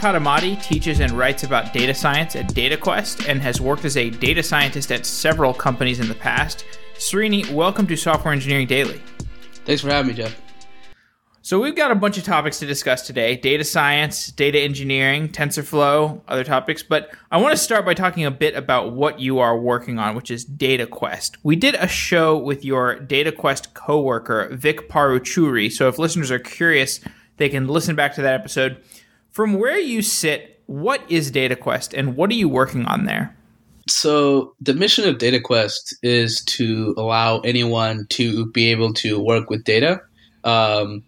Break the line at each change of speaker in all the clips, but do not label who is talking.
Kadamati teaches and writes about data science at DataQuest and has worked as a data scientist at several companies in the past. Srini, welcome to Software Engineering Daily.
Thanks for having me, Jeff.
So we've got a bunch of topics to discuss today: data science, data engineering, TensorFlow, other topics. But I want to start by talking a bit about what you are working on, which is DataQuest. We did a show with your DataQuest coworker Vik Paruchuri. So if listeners are curious, they can listen back to that episode. From where you sit, what is DataQuest, and what are you working on there?
So the mission of DataQuest is to allow anyone to be able to work with data. Um,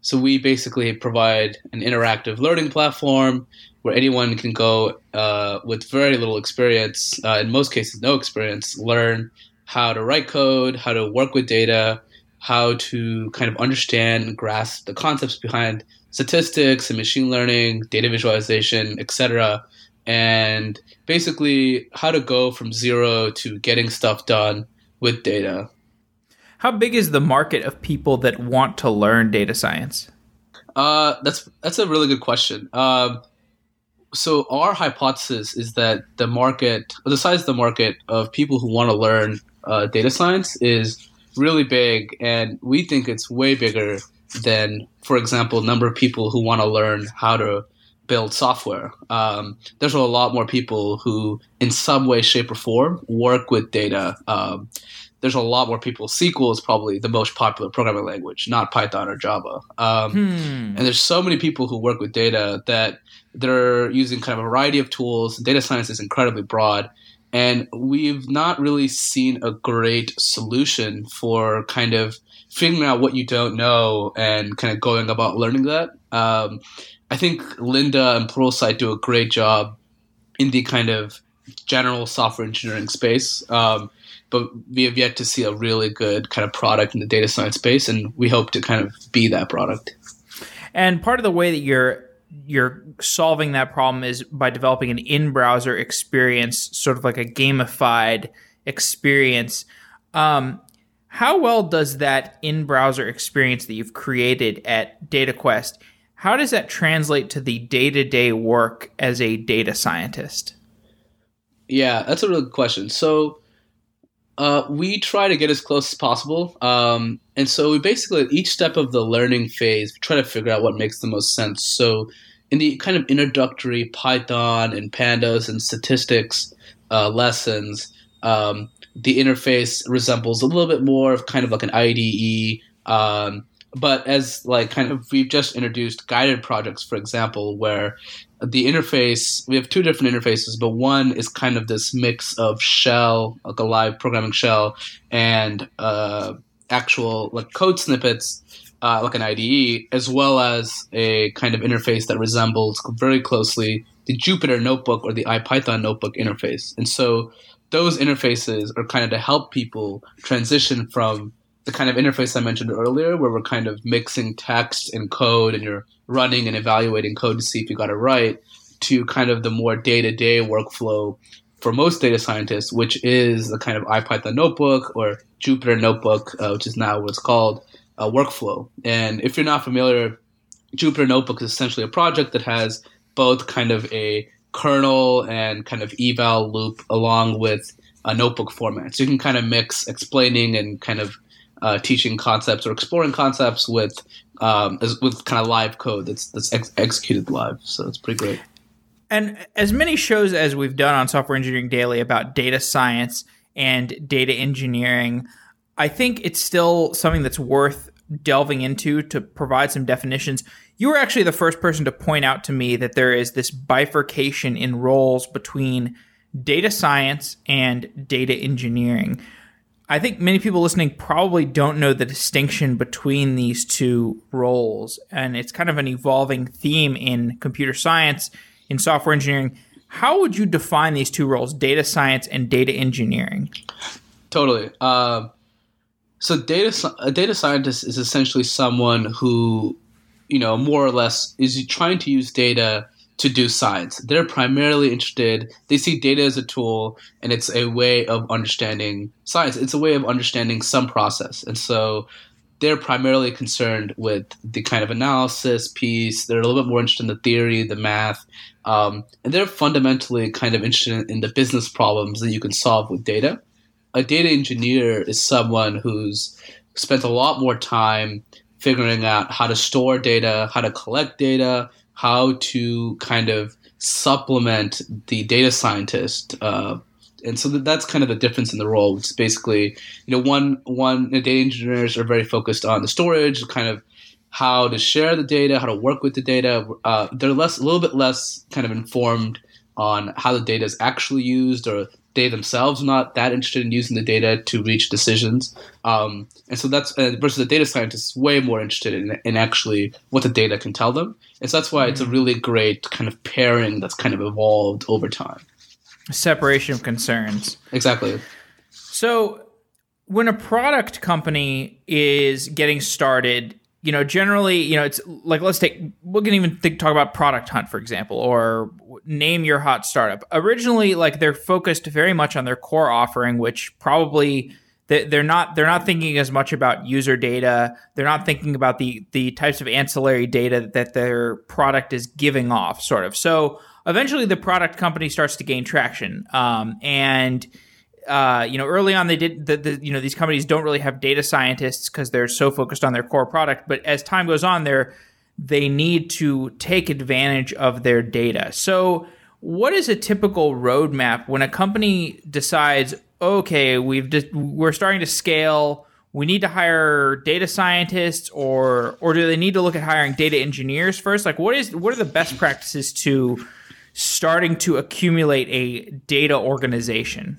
so we basically provide an interactive learning platform where anyone can go uh, with very little experience, uh, in most cases no experience, learn how to write code, how to work with data, how to kind of understand and grasp the concepts behind statistics and machine learning, data visualization, etc. And basically how to go from zero to getting stuff done with data.
How big is the market of people that want to learn data science?
Uh, that's that's a really good question. Um, so our hypothesis is that the market, the size of the market of people who want to learn uh, data science is really big, and we think it's way bigger than, for example, number of people who want to learn how to build software. Um, there's a lot more people who, in some way, shape, or form, work with data. Um, there's a lot more people. SQL is probably the most popular programming language, not Python or Java. Um, hmm. And there's so many people who work with data that they're using kind of a variety of tools. Data science is incredibly broad. And we've not really seen a great solution for kind of figuring out what you don't know and kind of going about learning that. Um, I think Lynda and Pluralsight do a great job in the kind of general software engineering space. Um, but we have yet to see a really good kind of product in the data science space, and we hope to kind of be that product.
And part of the way that you're you're solving that problem is by developing an in-browser experience, sort of like a gamified experience. Um, how well does that in-browser experience that you've created at DataQuest? How does that translate to the day-to-day work as a data scientist?
Yeah, that's a really good question. So uh, we try to get as close as possible. Um, and so we basically, at each step of the learning phase, try to figure out what makes the most sense. So in the kind of introductory Python and pandas and statistics uh, lessons, um, the interface resembles a little bit more of kind of like an IDE. Um, but as like kind of we've just introduced guided projects, for example, where the interface we have two different interfaces but one is kind of this mix of shell like a live programming shell and uh, actual like code snippets uh, like an IDE as well as a kind of interface that resembles very closely the Jupyter notebook or the IPython notebook interface. And so those interfaces are kind of to help people transition from the kind of interface I mentioned earlier where we're kind of mixing text and code and you're running and evaluating code to see if you got it right to kind of the more day-to-day workflow for most data scientists, which is the kind of IPython notebook or Jupyter notebook, uh, which is now what's called a workflow. And if you're not familiar, Jupyter notebook is essentially a project that has both kind of a kernel and kind of eval loop along with a notebook format. So you can kind of mix explaining and kind of uh, teaching concepts or exploring concepts with um, with kind of live code that's that's ex- executed live. So it's pretty great.
And as many shows as we've done on Software Engineering Daily about data science and data engineering, I think it's still something that's worth delving into to provide some definitions. You were actually the first person to point out to me that there is this bifurcation in roles between data science and data engineering. I think many people listening probably don't know the distinction between these two roles, and it's kind of an evolving theme in computer science, in software engineering. How would you define these two roles, data science and data engineering?
Totally. Uh, so, data a data scientist is essentially someone who, you know, more or less is trying to use data to do science. They're primarily interested, they see data as a tool and it's a way of understanding science. It's a way of understanding some process. And so they're primarily concerned with the kind of analysis piece. They're a little bit more interested in the theory, the math, um, and they're fundamentally kind of interested in the business problems that you can solve with data. A data engineer is someone who's spent a lot more time figuring out how to store data, how to collect data, how to kind of supplement the data scientist uh, and so that's kind of the difference in the role. It's basically, you know, one one data engineers are very focused on the storage, kind of how to share the data, how to work with the data. Uh, they're less, a little bit less kind of informed on how the data is actually used, or they themselves not that interested in using the data to reach decisions. Um, and so that's uh, versus the data scientist is way more interested in, in actually what the data can tell them. And so that's why mm-hmm. it's a mm. really great kind of pairing that's kind of evolved over time
separation of concerns.
Exactly.
So when a product company is getting started, you know, generally, you know, it's like let's take we can even think, talk about Product Hunt, for example, or name your hot startup. Originally, like they're focused very much on their core offering, which probably they're not they're not thinking as much about user data. They're not thinking about the the types of ancillary data that their product is giving off, sort of. So eventually the product company starts to gain traction. Um, and uh, you know, early on they did the, the, you know these companies don't really have data scientists because they're so focused on their core product. But as time goes on, they're they need to take advantage of their data. So, what is a typical roadmap when a company decides, okay, we've just, we're starting to scale? We need to hire data scientists, or or do they need to look at hiring data engineers first? Like, what is what are the best practices to starting to accumulate a data organization?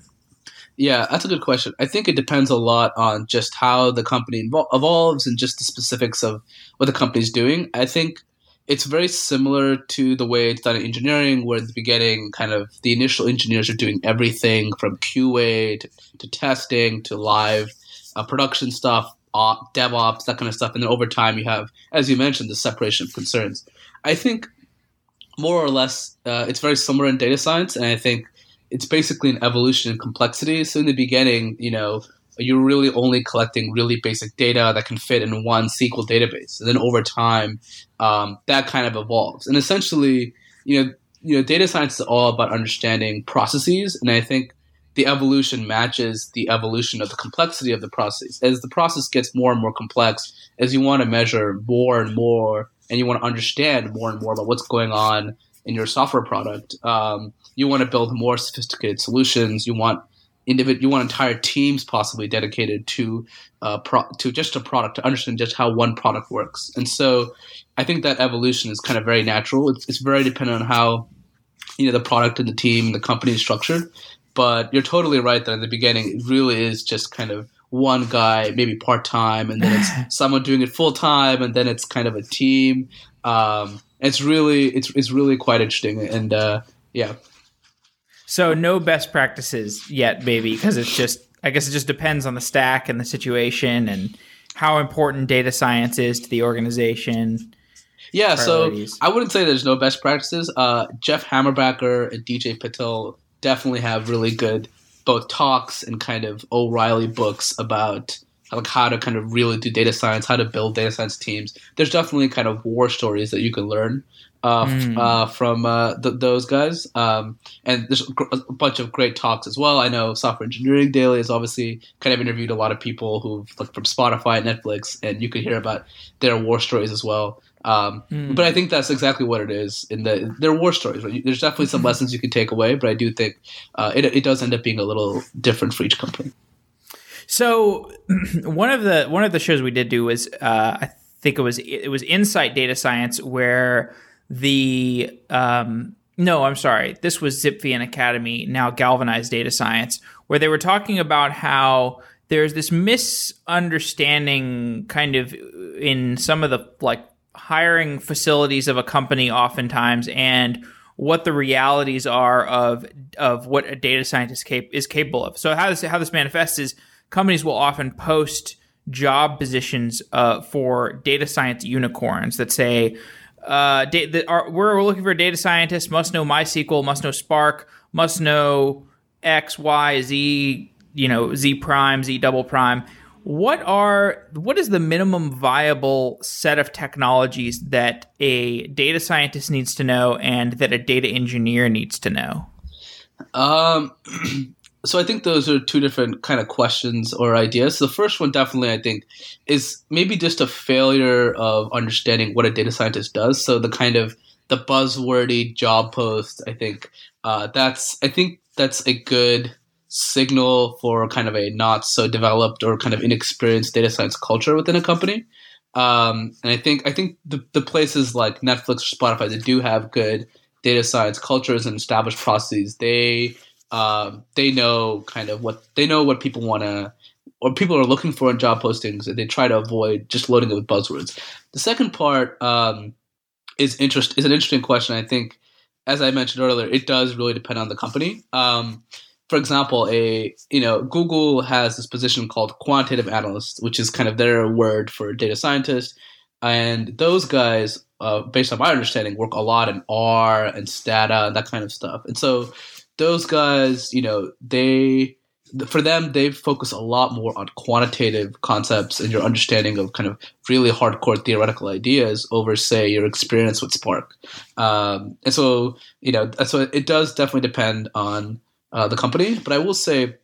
Yeah, that's a good question. I think it depends a lot on just how the company evolves and just the specifics of what the company's doing. I think it's very similar to the way it's done in engineering, where at the beginning, kind of the initial engineers are doing everything from QA to, to testing to live uh, production stuff, op, DevOps, that kind of stuff. And then over time, you have, as you mentioned, the separation of concerns. I think more or less, uh, it's very similar in data science, and I think it's basically an evolution in complexity. So in the beginning, you know, you're really only collecting really basic data that can fit in one SQL database, and then over time, um, that kind of evolves. And essentially, you know, you know, data science is all about understanding processes, and I think the evolution matches the evolution of the complexity of the process. As the process gets more and more complex, as you want to measure more and more and you want to understand more and more about what's going on in your software product. Um, you want to build more sophisticated solutions. You want individ- you want entire teams possibly dedicated to uh, pro- to just a product to understand just how one product works. And so, I think that evolution is kind of very natural. It's, it's very dependent on how you know the product and the team and the company is structured. But you're totally right that in the beginning, it really is just kind of one guy, maybe part time, and then it's someone doing it full time, and then it's kind of a team. Um, it's really it's it's really quite interesting, and uh, yeah.
So no best practices yet, maybe, because it's just I guess it just depends on the stack and the situation and how important data science is to the organization.
Yeah, priorities. so I wouldn't say there's no best practices. Uh, Jeff Hammerbacher and DJ Patil definitely have really good both talks and kind of O'Reilly books about like how to kind of really do data science, how to build data science teams. There's definitely kind of war stories that you can learn uh, mm. uh, from uh, th- those guys. Um, and there's a bunch of great talks as well. I know Software Engineering Daily has obviously kind of interviewed a lot of people who've like from Spotify, and Netflix, and you could hear about their war stories as well. Um, mm. But I think that's exactly what it is. In the they're war stories. Right? There's definitely some lessons you can take away, but I do think uh, it it does end up being a little different for each company.
So one of the one of the shows we did do was uh, I think it was it was Insight Data Science where the um, no I'm sorry this was Zipfian Academy now Galvanized Data Science where they were talking about how there's this misunderstanding kind of in some of the like hiring facilities of a company oftentimes and what the realities are of of what a data scientist cap- is capable of. So how this how this manifests is companies will often post job positions uh, for data science unicorns that say uh, da- that are, we're looking for a data scientist must know MySQL, must know Spark, must know X, Y, Z, you know Z prime, Z double prime what are what is the minimum viable set of technologies that a data scientist needs to know and that a data engineer needs to know?
Um, so I think those are two different kind of questions or ideas. The first one definitely I think is maybe just a failure of understanding what a data scientist does. So the kind of the buzzwordy job post, I think uh, that's I think that's a good signal for kind of a not so developed or kind of inexperienced data science culture within a company. Um, and I think I think the, the places like Netflix or Spotify that do have good data science cultures and established processes, they um, they know kind of what they know what people want to or people are looking for in job postings, and they try to avoid just loading it with buzzwords. The second part um, is interest is an interesting question. I think, as I mentioned earlier, it does really depend on the company. Um, for example, a you know Google has this position called quantitative analyst, which is kind of their word for data scientist, and those guys, uh, based on my understanding, work a lot in R and Stata and that kind of stuff. And so those guys, you know, they for them they focus a lot more on quantitative concepts and your understanding of kind of really hardcore theoretical ideas over say your experience with spark um, and so you know so it does definitely depend on uh, the company. But I will say,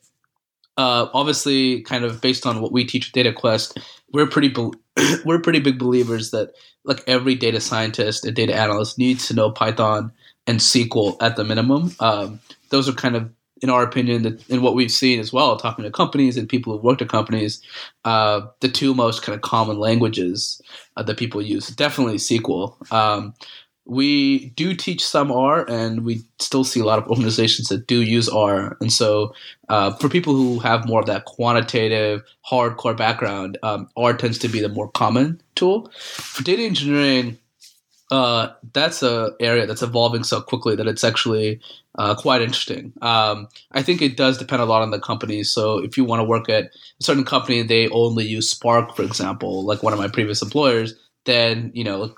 uh, obviously, kind of based on what we teach at DataQuest, we're pretty be- we're pretty big believers that like every data scientist and data analyst needs to know Python and SQL at the minimum. Um, those are kind of in our opinion, in what we've seen as well, talking to companies and people who've worked at companies, uh, the two most kind of common languages uh, that people use definitely SQL. Um, we do teach some R, and we still see a lot of organizations that do use R. And so, uh, for people who have more of that quantitative, hardcore background, um, R tends to be the more common tool. For data engineering, uh, that's a area that's evolving so quickly that it's actually uh, quite interesting. Um, I think it does depend a lot on the company. So if you want to work at a certain company, they only use Spark, for example, like one of my previous employers, then you know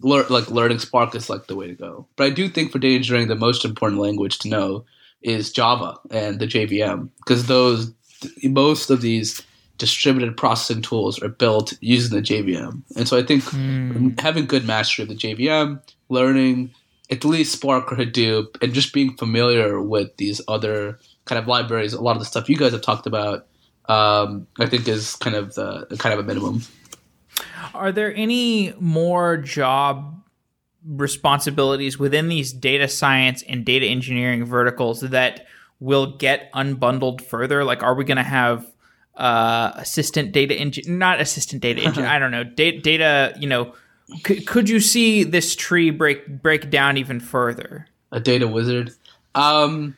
lear- like learning Spark is like the way to go. But I do think for data engineering, the most important language to know is Java and the JVM because those most of these distributed processing tools are built using the JVM. And so I think mm. having good mastery of the JVM, learning at least Spark or Hadoop, and just being familiar with these other kind of libraries, a lot of the stuff you guys have talked about, um, I think is kind of the kind of a minimum.
Are there any more job responsibilities within these data science and data engineering verticals that will get unbundled further? Like, are we going to have uh, assistant data engine, not assistant data engine? I don't know, data, data. You know, c- could you see this tree break break down even further?
A data wizard. Um,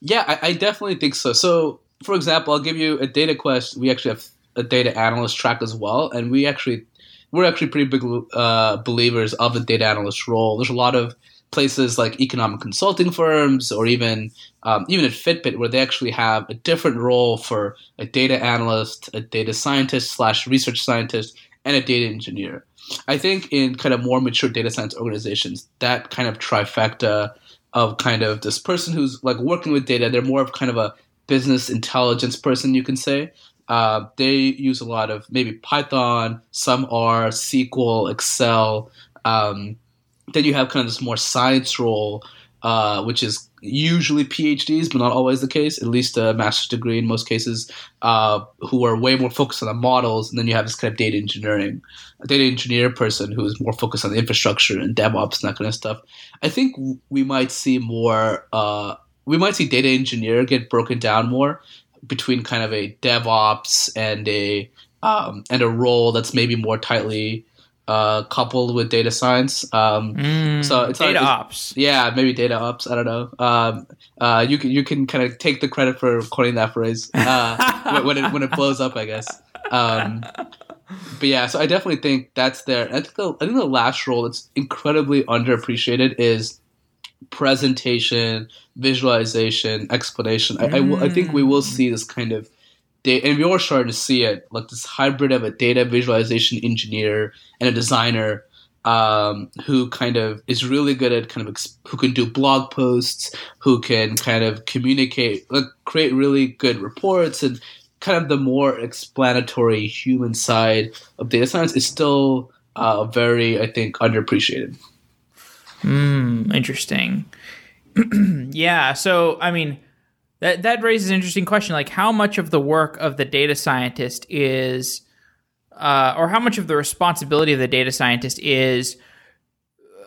yeah, I, I definitely think so. So, for example, I'll give you a data quest. We actually have a data analyst track as well, and we actually we're actually pretty big uh, believers of the data analyst role. There's a lot of places like economic consulting firms or even um, even at Fitbit where they actually have a different role for a data analyst, a data scientist slash research scientist, and a data engineer. I think in kind of more mature data science organizations, that kind of trifecta of kind of this person who's like working with data, they're more of kind of a business intelligence person, you can say, uh, they use a lot of maybe Python, some R, SQL, Excel. Um, then you have kind of this more science role, uh, which is usually PhDs, but not always the case. At least a master's degree in most cases, uh, who are way more focused on the models. And then you have this kind of data engineering, a data engineer person who is more focused on the infrastructure and DevOps and that kind of stuff. I think we might see more. Uh, we might see data engineer get broken down more between kind of a DevOps and a um, and a role that's maybe more tightly uh, coupled with data science. Um,
mm, so it's data ops.
Yeah, maybe data ops. I don't know. Um, uh, you can you can kind of take the credit for coining that phrase uh, when it when it blows up, I guess. Um, but yeah, so I definitely think that's there. I think the I think the last role that's incredibly underappreciated is presentation, visualization, explanation. I, mm. I, I, think we will mm. see this kind of and we are starting to see it, like this hybrid of a data visualization engineer and a designer um, who kind of is really good at kind of ex- who can do blog posts, who can kind of communicate, like create really good reports and kind of the more explanatory human side of data science is still uh, very, I think, underappreciated.
Hmm, interesting. yeah. So, I mean, that that raises an interesting question. Like, how much of the work of the data scientist is, uh, or how much of the responsibility of the data scientist is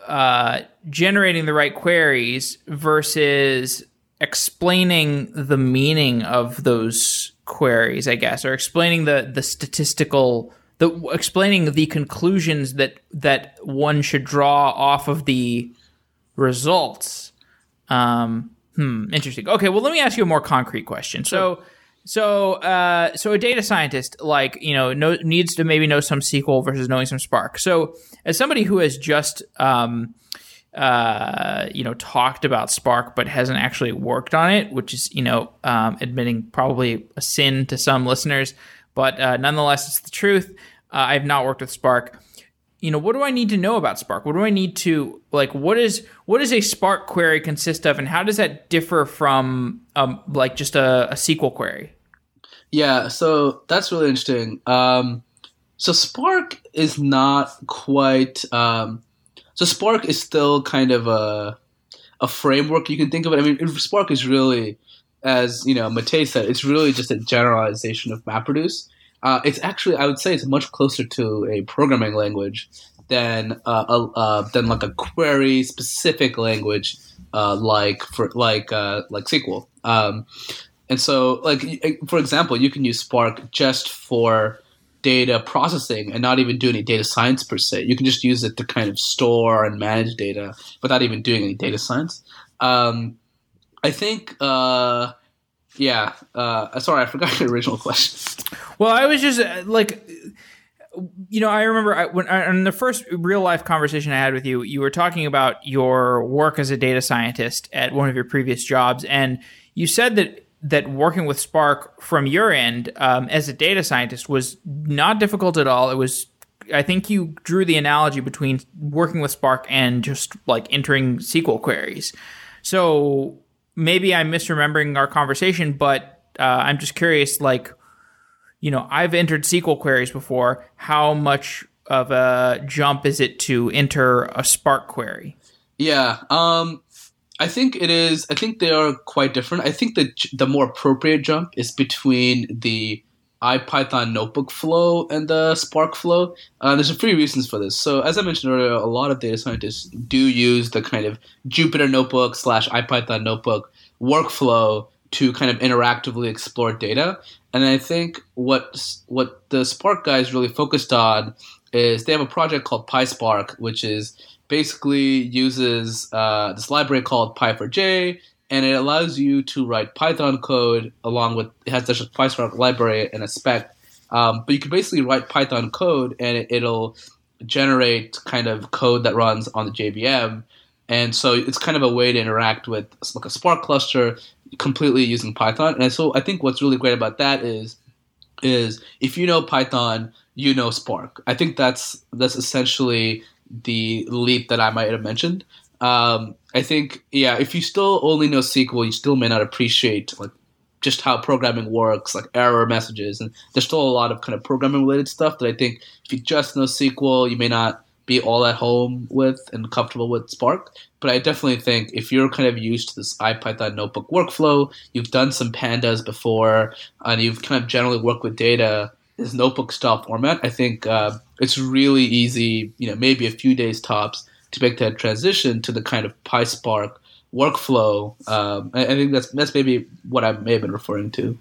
uh, generating the right queries versus explaining the meaning of those queries, I guess, or explaining the the statistical the explaining the conclusions that that one should draw off of the results. Um, hmm, interesting. Okay, well, let me ask you a more concrete question. So, so, uh, so a data scientist, like you know, know, needs to maybe know some SQL versus knowing some Spark. So, as somebody who has just um, uh, you know, talked about Spark but hasn't actually worked on it, which is, you know, um, admitting probably a sin to some listeners, but uh, nonetheless, it's the truth. Uh, I've not worked with Spark. You know, what do I need to know about Spark? What do I need to like? What is what does a Spark query consist of, and how does that differ from um, like just a, a SQL query?
Yeah, so that's really interesting. Um, so Spark is not quite. Um, so Spark is still kind of a a framework you can think of it. I mean, Spark is really, as you know, Matei said, it's really just a generalization of MapReduce. Uh, it's actually, I would say, it's much closer to a programming language than uh, uh, than like a query specific language uh, like for like uh, like SQL. Um, and so, like for example, you can use Spark just for data processing and not even do any data science per se. You can just use it to kind of store and manage data without even doing any data science. Um, I think, uh, yeah. Uh, sorry, I forgot your original question.
Well, I was just uh, like, you know, I remember I, when I, in the first real life conversation I had with you, you were talking about your work as a data scientist at one of your previous jobs, and you said that that working with Spark from your end um, as a data scientist was not difficult at all. It was, I think you drew the analogy between working with Spark and just like entering SQL queries. So maybe I'm misremembering our conversation, but uh, I'm just curious, like, you know, I've entered SQL queries before. How much of a jump is it to enter a Spark query?
Yeah. Um, I think it is. I think they are quite different. I think the the more appropriate jump is between the IPython notebook flow and the Spark flow. Uh, there's a few reasons for this. So as I mentioned earlier, a lot of data scientists do use the kind of Jupyter notebook slash IPython notebook workflow to kind of interactively explore data. And I think what what the Spark guys really focused on is they have a project called PySpark, which is basically uses uh, this library called Py4j, and it allows you to write Python code along with it has such a PySpark library and a spec. Um, but you can basically write Python code, and it, will generate kind of code that runs on the JVM. And so it's kind of a way to interact with like a Spark cluster completely using Python. And so I think what's really great about that is is if you know Python, you know Spark. I think that's that's essentially the leap that I might have mentioned. Um, I think, yeah, if you still only know SQL, you still may not appreciate like just how programming works, like error messages, and there's still a lot of kind of programming related stuff that I think if you just know SQL, you may not be all at home with and comfortable with Spark. But I definitely think if you're kind of used to this IPython notebook workflow, you've done some pandas before, and you've kind of generally worked with data, this notebook style format, I think uh, it's really easy, you know, maybe a few days tops to make that transition to the kind of PySpark workflow. Um, I, I, think that's that's maybe what I may have been referring to.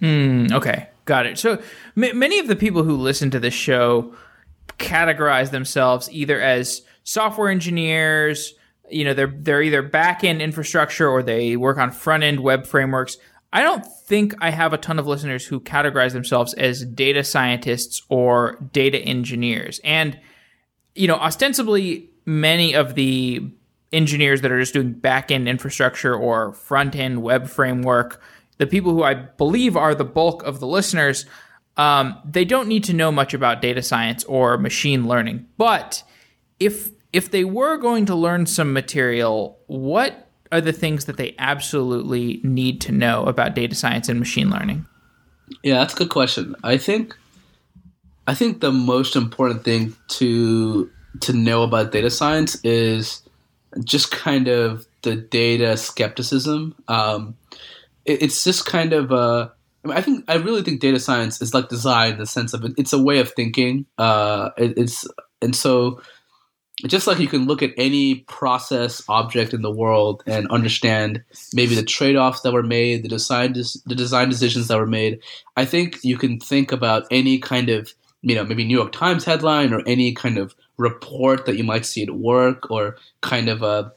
Mm, okay, got it. So m- many of the people who listen to this show categorize themselves either as software engineers. You know, they're they're either back end infrastructure or they work on front end web frameworks. I don't think I have a ton of listeners who categorize themselves as data scientists or data engineers. And, you know, ostensibly, many of the engineers that are just doing back end infrastructure or front end web framework, the people who I believe are the bulk of the listeners, um, they don't need to know much about data science or machine learning. But if if they were going to learn some material, what are the things that they absolutely need to know about data science and machine learning?
Yeah, that's a good question. I think I think the most important thing to to know about data science is just kind of the data skepticism. Um, it, it's just kind of a. I, mean, I think I really think data science is like design in the sense of it, it's a way of thinking. Uh, it, it's and so just like you can look at any process object in the world and understand maybe the trade-offs that were made, the design the design decisions that were made. I think you can think about any kind of you know maybe New York Times headline or any kind of report that you might see at work or kind of a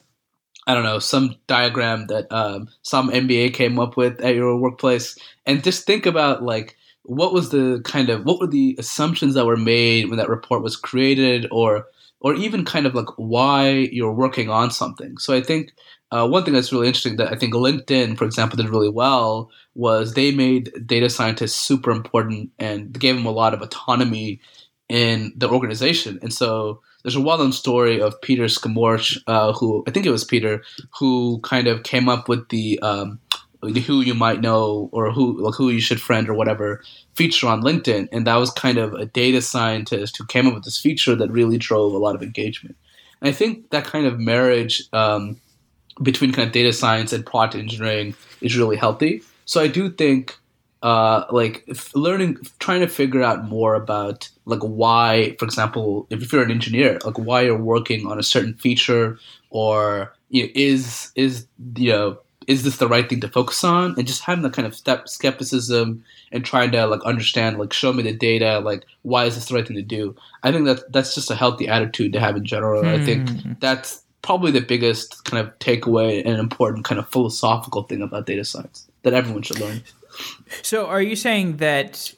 I don't know some diagram that um, some MBA came up with at your workplace, and just think about like what was the kind of what were the assumptions that were made when that report was created or or even kind of like why you're working on something. So I think uh, one thing that's really interesting that I think LinkedIn, for example, did really well was they made data scientists super important and gave them a lot of autonomy in the organization. And so there's a well-known story of Peter Skomoroch, uh, who I think it was Peter, who kind of came up with the um, who you might know or who like who you should friend or whatever feature on LinkedIn, and that was kind of a data scientist who came up with this feature that really drove a lot of engagement. And I think that kind of marriage um, between kind of data science and product engineering is really healthy. So I do think uh, like learning, trying to figure out more about like why, for example, if you're an engineer, like why you're working on a certain feature, or you know, is is you know is this the right thing to focus on and just having that kind of step skepticism and trying to like understand like show me the data like why is this the right thing to do i think that that's just a healthy attitude to have in general hmm. i think hmm. that's probably the biggest kind of takeaway and important kind of philosophical thing about data science that everyone should learn
so are you saying that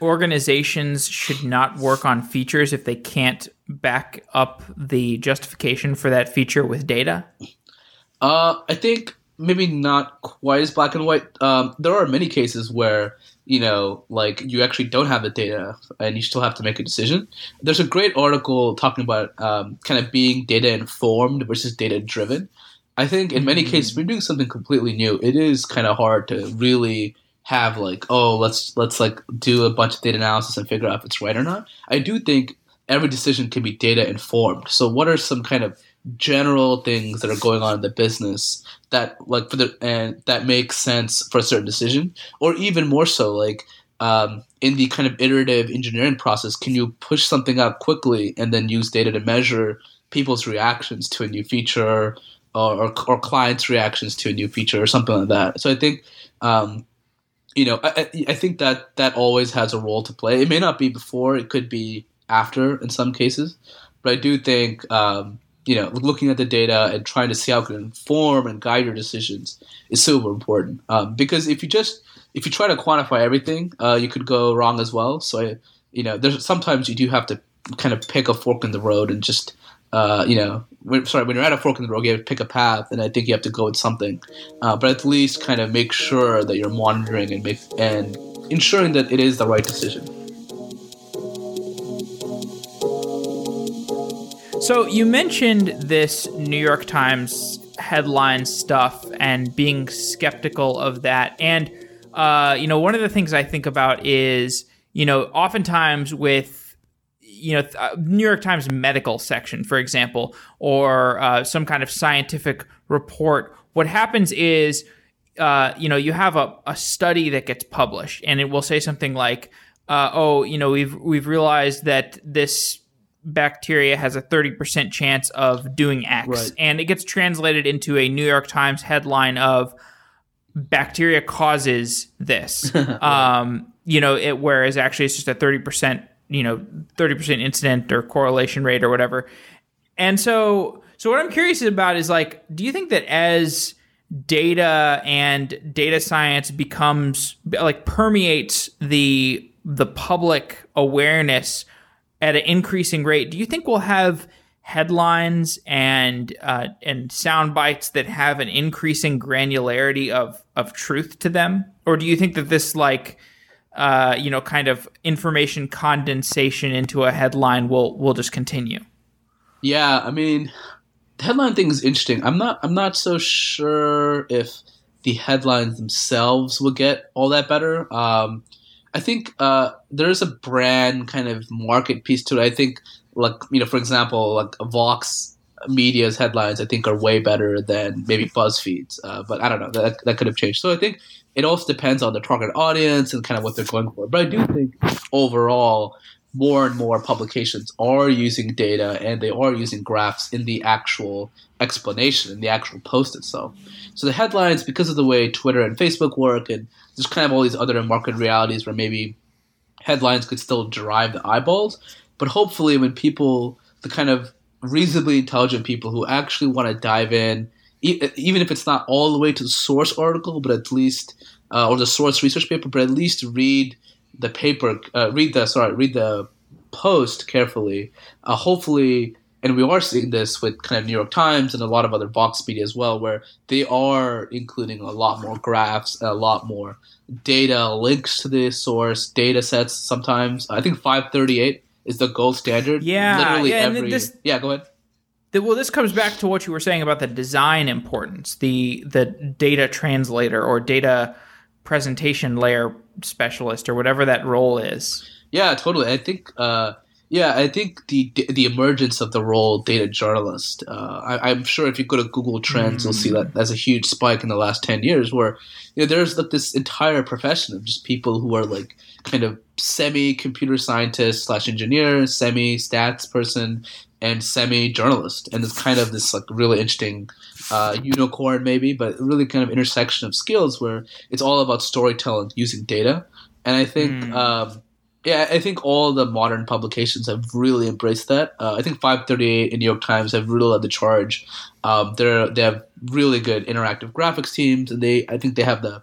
organizations should not work on features if they can't back up the justification for that feature with data
uh, I think maybe not quite as black and white. Um, there are many cases where you know, like you actually don't have the data and you still have to make a decision. There's a great article talking about um, kind of being data informed versus data driven. I think in many mm-hmm. cases, we're doing something completely new. It is kind of hard to really have like, oh, let's let's like do a bunch of data analysis and figure out if it's right or not. I do think every decision can be data informed. So, what are some kind of general things that are going on in the business that like for the and that makes sense for a certain decision. Or even more so like um, in the kind of iterative engineering process can you push something out quickly and then use data to measure people's reactions to a new feature or, or, or clients reactions to a new feature or something like that? So i think um, you know I, I think that that always has a role to play. It may not be before it could be after in some cases. But i do think um, you know, looking at the data and trying to see how it can inform and guide your decisions is super important. Um, because if you just if you try to quantify everything, uh, you could go wrong as well. So, I, you know, there's sometimes you do have to kind of pick a fork in the road and just, uh, you know, when, sorry, when you're at a fork in the road, you have to pick a path, and I think you have to go with something. Uh, but at least kind of make sure that you're monitoring and make and ensuring that it is the right decision.
So you mentioned this New York Times headline stuff and being skeptical of that. And, uh, you know, one of the things I think about is, you know, oftentimes with, you know, uh, New York Times medical section, for example, or uh, some kind of scientific report, what happens is, uh, you know, you have a, a study that gets published and it will say something like, uh, oh, you know, we've we've realized that this bacteria has a 30% chance of doing X. Right. And it gets translated into a New York Times headline of bacteria causes this. um, you know, it, whereas actually it's just a 30%, you know, 30% incident or correlation rate or whatever. And so, so what I'm curious about is like, do you think that as data and data science becomes like permeates the the public awareness at an increasing rate, do you think we'll have headlines and uh, and sound bites that have an increasing granularity of of truth to them, or do you think that this like uh, you know kind of information condensation into a headline will will just continue?
Yeah, I mean, the headline thing is interesting. I'm not I'm not so sure if the headlines themselves will get all that better. Um, I think uh, there is a brand kind of market piece to it. I think, like you know, for example, like Vox Media's headlines, I think are way better than maybe BuzzFeed's. Uh, but I don't know that that could have changed. So I think it also depends on the target audience and kind of what they're going for. But I do think overall, more and more publications are using data and they are using graphs in the actual explanation in the actual post itself. So the headlines, because of the way Twitter and Facebook work, and there's kind of all these other market realities where maybe headlines could still drive the eyeballs. But hopefully, when people, the kind of reasonably intelligent people who actually want to dive in, even if it's not all the way to the source article, but at least, uh, or the source research paper, but at least read the paper, uh, read the sorry, read the post carefully. Uh, hopefully, and we are seeing this with kind of New York Times and a lot of other Vox media as well, where they are including a lot more graphs, a lot more data, links to the source, data sets. Sometimes I think 538 is the gold standard.
Yeah,
literally
yeah,
every.
This,
yeah, go ahead.
The, well, this comes back to what you were saying about the design importance, the the data translator or data presentation layer specialist or whatever that role is.
Yeah, totally. I think. Uh, yeah, I think the the emergence of the role data journalist. Uh, I, am sure if you go to Google Trends, mm. you'll see that there's a huge spike in the last ten years, where you know there's like this entire profession of just people who are like kind of semi computer scientist slash engineer, semi stats person, and semi journalist, and it's kind of this like really interesting uh, unicorn maybe, but really kind of intersection of skills where it's all about storytelling using data, and I think. Mm. Um, yeah, I think all the modern publications have really embraced that. Uh, I think 538 and New York Times have really led the charge. Um, they're they have really good interactive graphics teams, and they I think they have the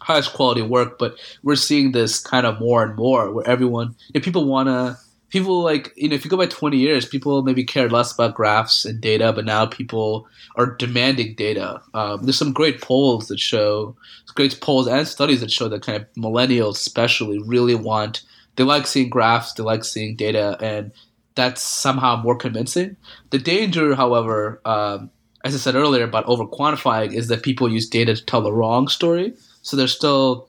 highest quality work. But we're seeing this kind of more and more, where everyone, if people want to, people like you know, if you go by 20 years, people maybe cared less about graphs and data, but now people are demanding data. Um, there's some great polls that show, great polls and studies that show that kind of millennials especially really want they like seeing graphs, they like seeing data, and that's somehow more convincing. The danger, however, um, as I said earlier about over quantifying, is that people use data to tell the wrong story. So there's still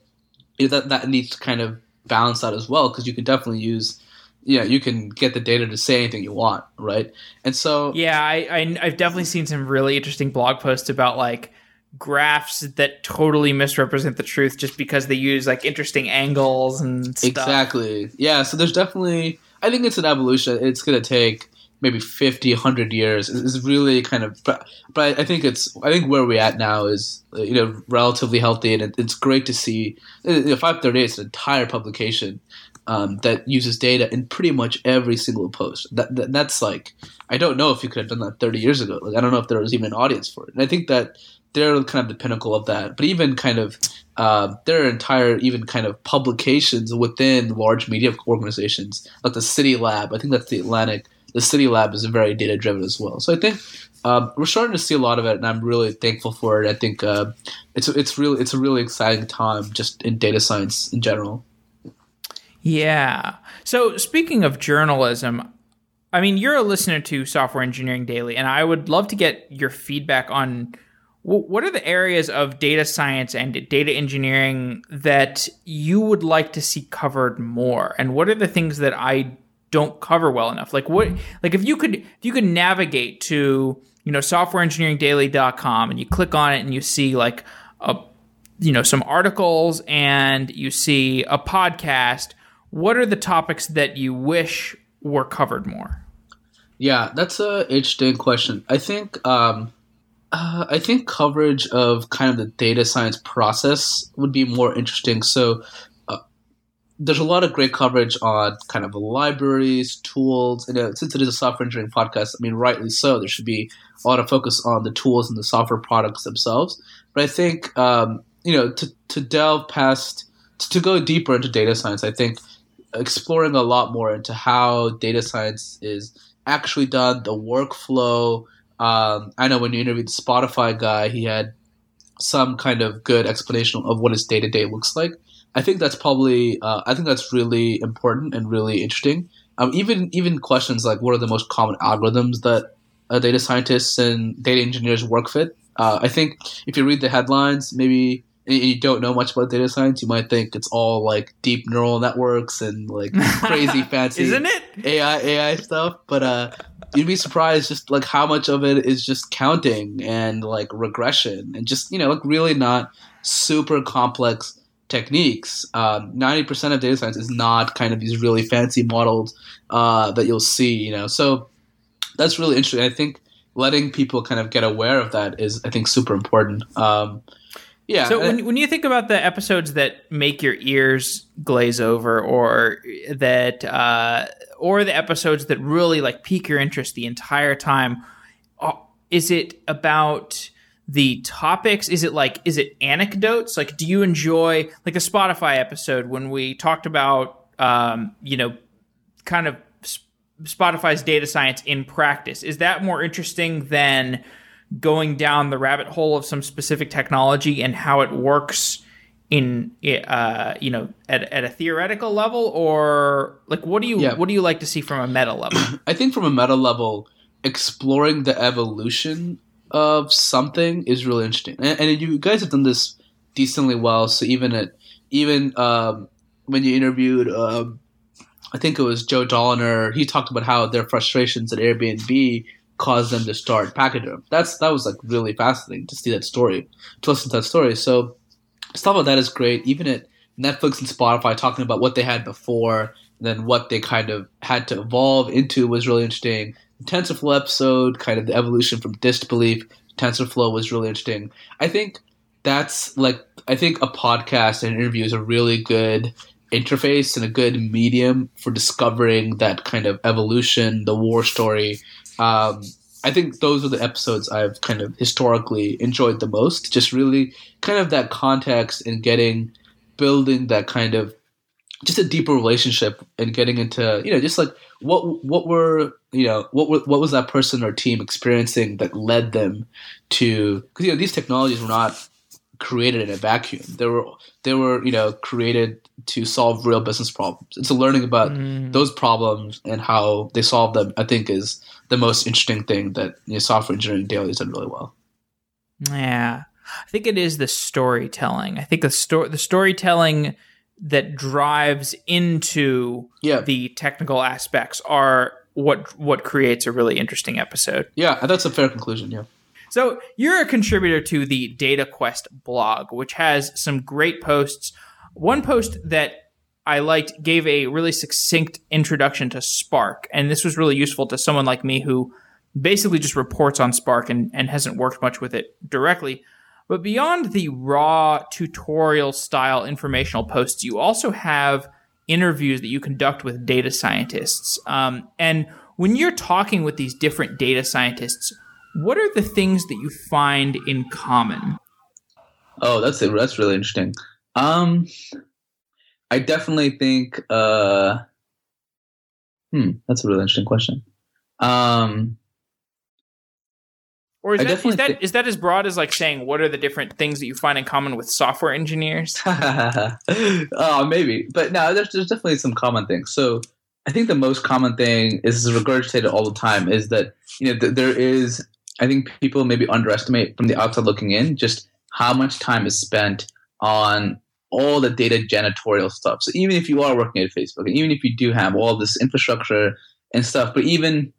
you know, that that needs to kind of balance out as well because you can definitely use yeah, you can get the data to say anything you want, right? And so
yeah, I, I have definitely seen some really interesting blog posts about like graphs that totally misrepresent the truth just because they use like interesting angles and stuff.
Exactly. Yeah, so there's definitely I think it's an evolution. It's going to take maybe 50 100 years it's really kind of but, but i think it's i think where we're at now is uh, you know relatively healthy and it's great to see uh, you know, 538 is an entire publication um, that uses data in pretty much every single post that, that, that's like i don't know if you could have done that 30 years ago like i don't know if there was even an audience for it and i think that they're kind of the pinnacle of that. But even kind of uh, there are entire even kind of publications within large media organizations like the City Lab. I think that's the Atlantic. The City Lab is very data driven as well. So I think um, we're starting to see a lot of it, and I'm really thankful for it. I think uh, it's it's really it's a really exciting time just in data science in general.
Yeah. So speaking of journalism, I mean, you're a listener to Software Engineering Daily, and I would love to get your feedback on what are the areas of data science and data engineering that you would like to see covered more? And what are the things that I don't cover well enough? Like what like if you could if you could navigate to, you know, softwareengineeringdaily.com and you click on it and you see like a you know, some articles and you see a podcast, what are the topics that you wish were covered more?
Yeah, that's a interesting question. I think um uh, I think coverage of kind of the data science process would be more interesting. So uh, there's a lot of great coverage on kind of libraries, tools, and uh, since it is a software engineering podcast, I mean, rightly so. There should be a lot of focus on the tools and the software products themselves. But I think um, you know to to delve past to go deeper into data science, I think exploring a lot more into how data science is actually done, the workflow um, I know when you interviewed the Spotify guy, he had some kind of good explanation of what his day to day looks like. I think that's probably uh, I think that's really important and really interesting. Um, even even questions like what are the most common algorithms that uh, data scientists and data engineers work with. Uh, I think if you read the headlines, maybe you don't know much about data science, you might think it's all like deep neural networks and like crazy fancy
Isn't it?
AI AI stuff. But uh, you'd be surprised just like how much of it is just counting and like regression and just you know like really not super complex techniques. Um, ninety percent of data science is not kind of these really fancy models uh, that you'll see. You know, so that's really interesting. I think letting people kind of get aware of that is I think super important. Um, yeah.
So when, when you think about the episodes that make your ears glaze over, or that, uh, or the episodes that really like pique your interest the entire time, uh, is it about the topics? Is it like is it anecdotes? Like, do you enjoy like a Spotify episode when we talked about, um, you know, kind of Spotify's data science in practice? Is that more interesting than going down the rabbit hole of some specific technology and how it works in uh, you know at, at a theoretical level or like what do you yeah. what do you like to see from a meta level
i think from a meta level exploring the evolution of something is really interesting and, and you guys have done this decently well so even at even um, when you interviewed um, i think it was joe doliner he talked about how their frustrations at airbnb caused them to start Pachyderm. That's that was like really fascinating to see that story, to listen to that story. So stuff like that is great. Even at Netflix and Spotify talking about what they had before, and then what they kind of had to evolve into was really interesting. The TensorFlow episode, kind of the evolution from DistBelief, TensorFlow was really interesting. I think that's like I think a podcast and interview is a really good interface and a good medium for discovering that kind of evolution, the war story, um, I think those are the episodes I've kind of historically enjoyed the most. Just really kind of that context and getting, building that kind of just a deeper relationship and getting into you know just like what what were you know what were, what was that person or team experiencing that led them to because you know these technologies were not created in a vacuum. They were they were you know created to solve real business problems. And so learning about mm. those problems and how they solve them, I think, is the most interesting thing that you know, software engineering daily has done really well.
Yeah, I think it is the storytelling. I think the story the storytelling that drives into
yeah.
the technical aspects are what what creates a really interesting episode.
Yeah, that's a fair conclusion. Yeah.
So you're a contributor to the Dataquest blog, which has some great posts. One post that I liked gave a really succinct introduction to Spark, and this was really useful to someone like me who basically just reports on Spark and, and hasn't worked much with it directly. But beyond the raw tutorial style informational posts, you also have interviews that you conduct with data scientists. Um, and when you're talking with these different data scientists, what are the things that you find in common?
Oh, that's. That's really interesting. Um, I definitely think. Uh, hmm, that's a really interesting question. Um,
or is that, is that, th- is that as broad as like saying what are the different things that you find in common with software engineers?
oh, maybe, but no, there's, there's definitely some common things. So I think the most common thing is regurgitated all the time is that you know th- there is I think people maybe underestimate from the outside looking in just how much time is spent on all the data janitorial stuff. So even if you are working at Facebook, and even if you do have all this infrastructure and stuff, but even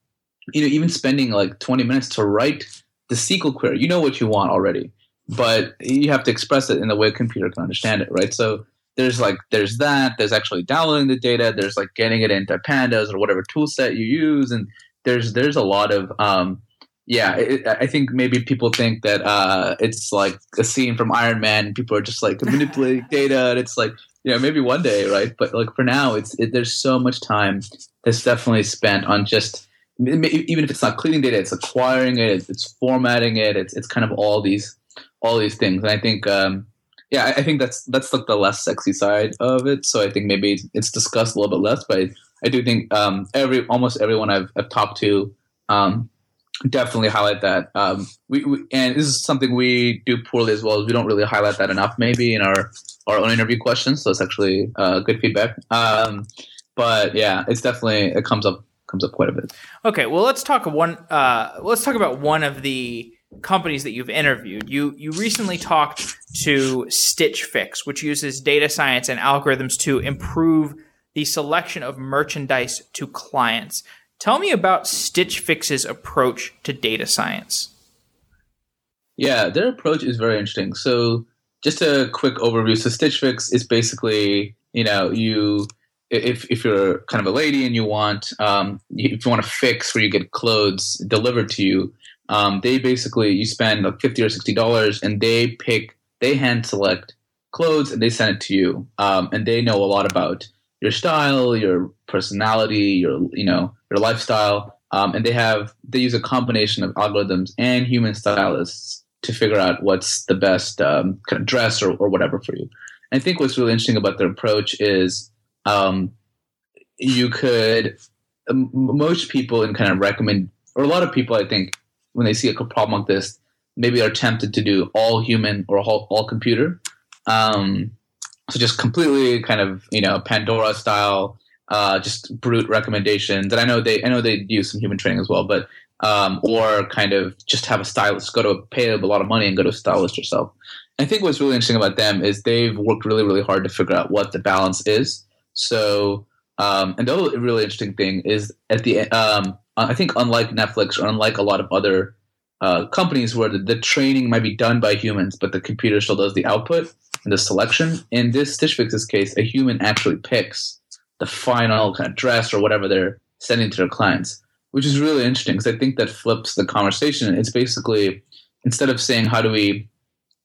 you know even spending like 20 minutes to write the SQL query, you know what you want already, but you have to express it in a way a computer can understand it, right? So there's like there's that. There's actually downloading the data. There's like getting it into pandas or whatever tool set you use, and there's there's a lot of um, yeah, it, I think maybe people think that uh, it's like a scene from Iron Man. people are just like manipulating data, and it's like you know maybe one day, right? But like for now, it's it, there's so much time that's definitely spent on just even if it's not cleaning data, it's acquiring it, it's, it's formatting it, it's it's kind of all these all these things. And I think um, yeah, I, I think that's that's like the less sexy side of it. So I think maybe it's discussed a little bit less, but I, I do think um, every almost everyone I've, I've talked to um, definitely highlight that. Um, we, we, and this is something we do poorly as well. We don't really highlight that enough, maybe in our our own interview questions. So it's actually uh, good feedback. Um, but yeah, it's definitely it comes up comes up quite a bit.
Okay, well let's talk one. Uh, let's talk about one of the companies that you've interviewed. You you recently talked to Stitch Fix, which uses data science and algorithms to improve the selection of merchandise to clients. Tell me about Stitch Fix's approach to data science.
Yeah, their approach is very interesting. So, just a quick overview. So, Stitch Fix is basically, you know, you if if you're kind of a lady and you want um, if you want to fix where you get clothes delivered to you, um, they basically you spend like fifty or sixty dollars and they pick they hand select clothes and they send it to you, um, and they know a lot about your style, your personality, your you know your lifestyle, um, and they have they use a combination of algorithms and human stylists to figure out what's the best um, kind of dress or, or whatever for you. And I think what's really interesting about their approach is um, you could most people and kind of recommend or a lot of people I think when they see a problem like this maybe are tempted to do all human or all, all computer. Um, so just completely kind of you know Pandora style, uh, just brute recommendations. And I know they I know they use some human training as well, but um, or kind of just have a stylist go to pay a lot of money and go to a stylist yourself. I think what's really interesting about them is they've worked really really hard to figure out what the balance is. So um, and the other really interesting thing is at the um, I think unlike Netflix or unlike a lot of other uh, companies where the, the, training might be done by humans, but the computer still does the output the selection. In this Stitch Fix's case, a human actually picks the final kind of dress or whatever they're sending to their clients, which is really interesting because I think that flips the conversation. It's basically instead of saying how do we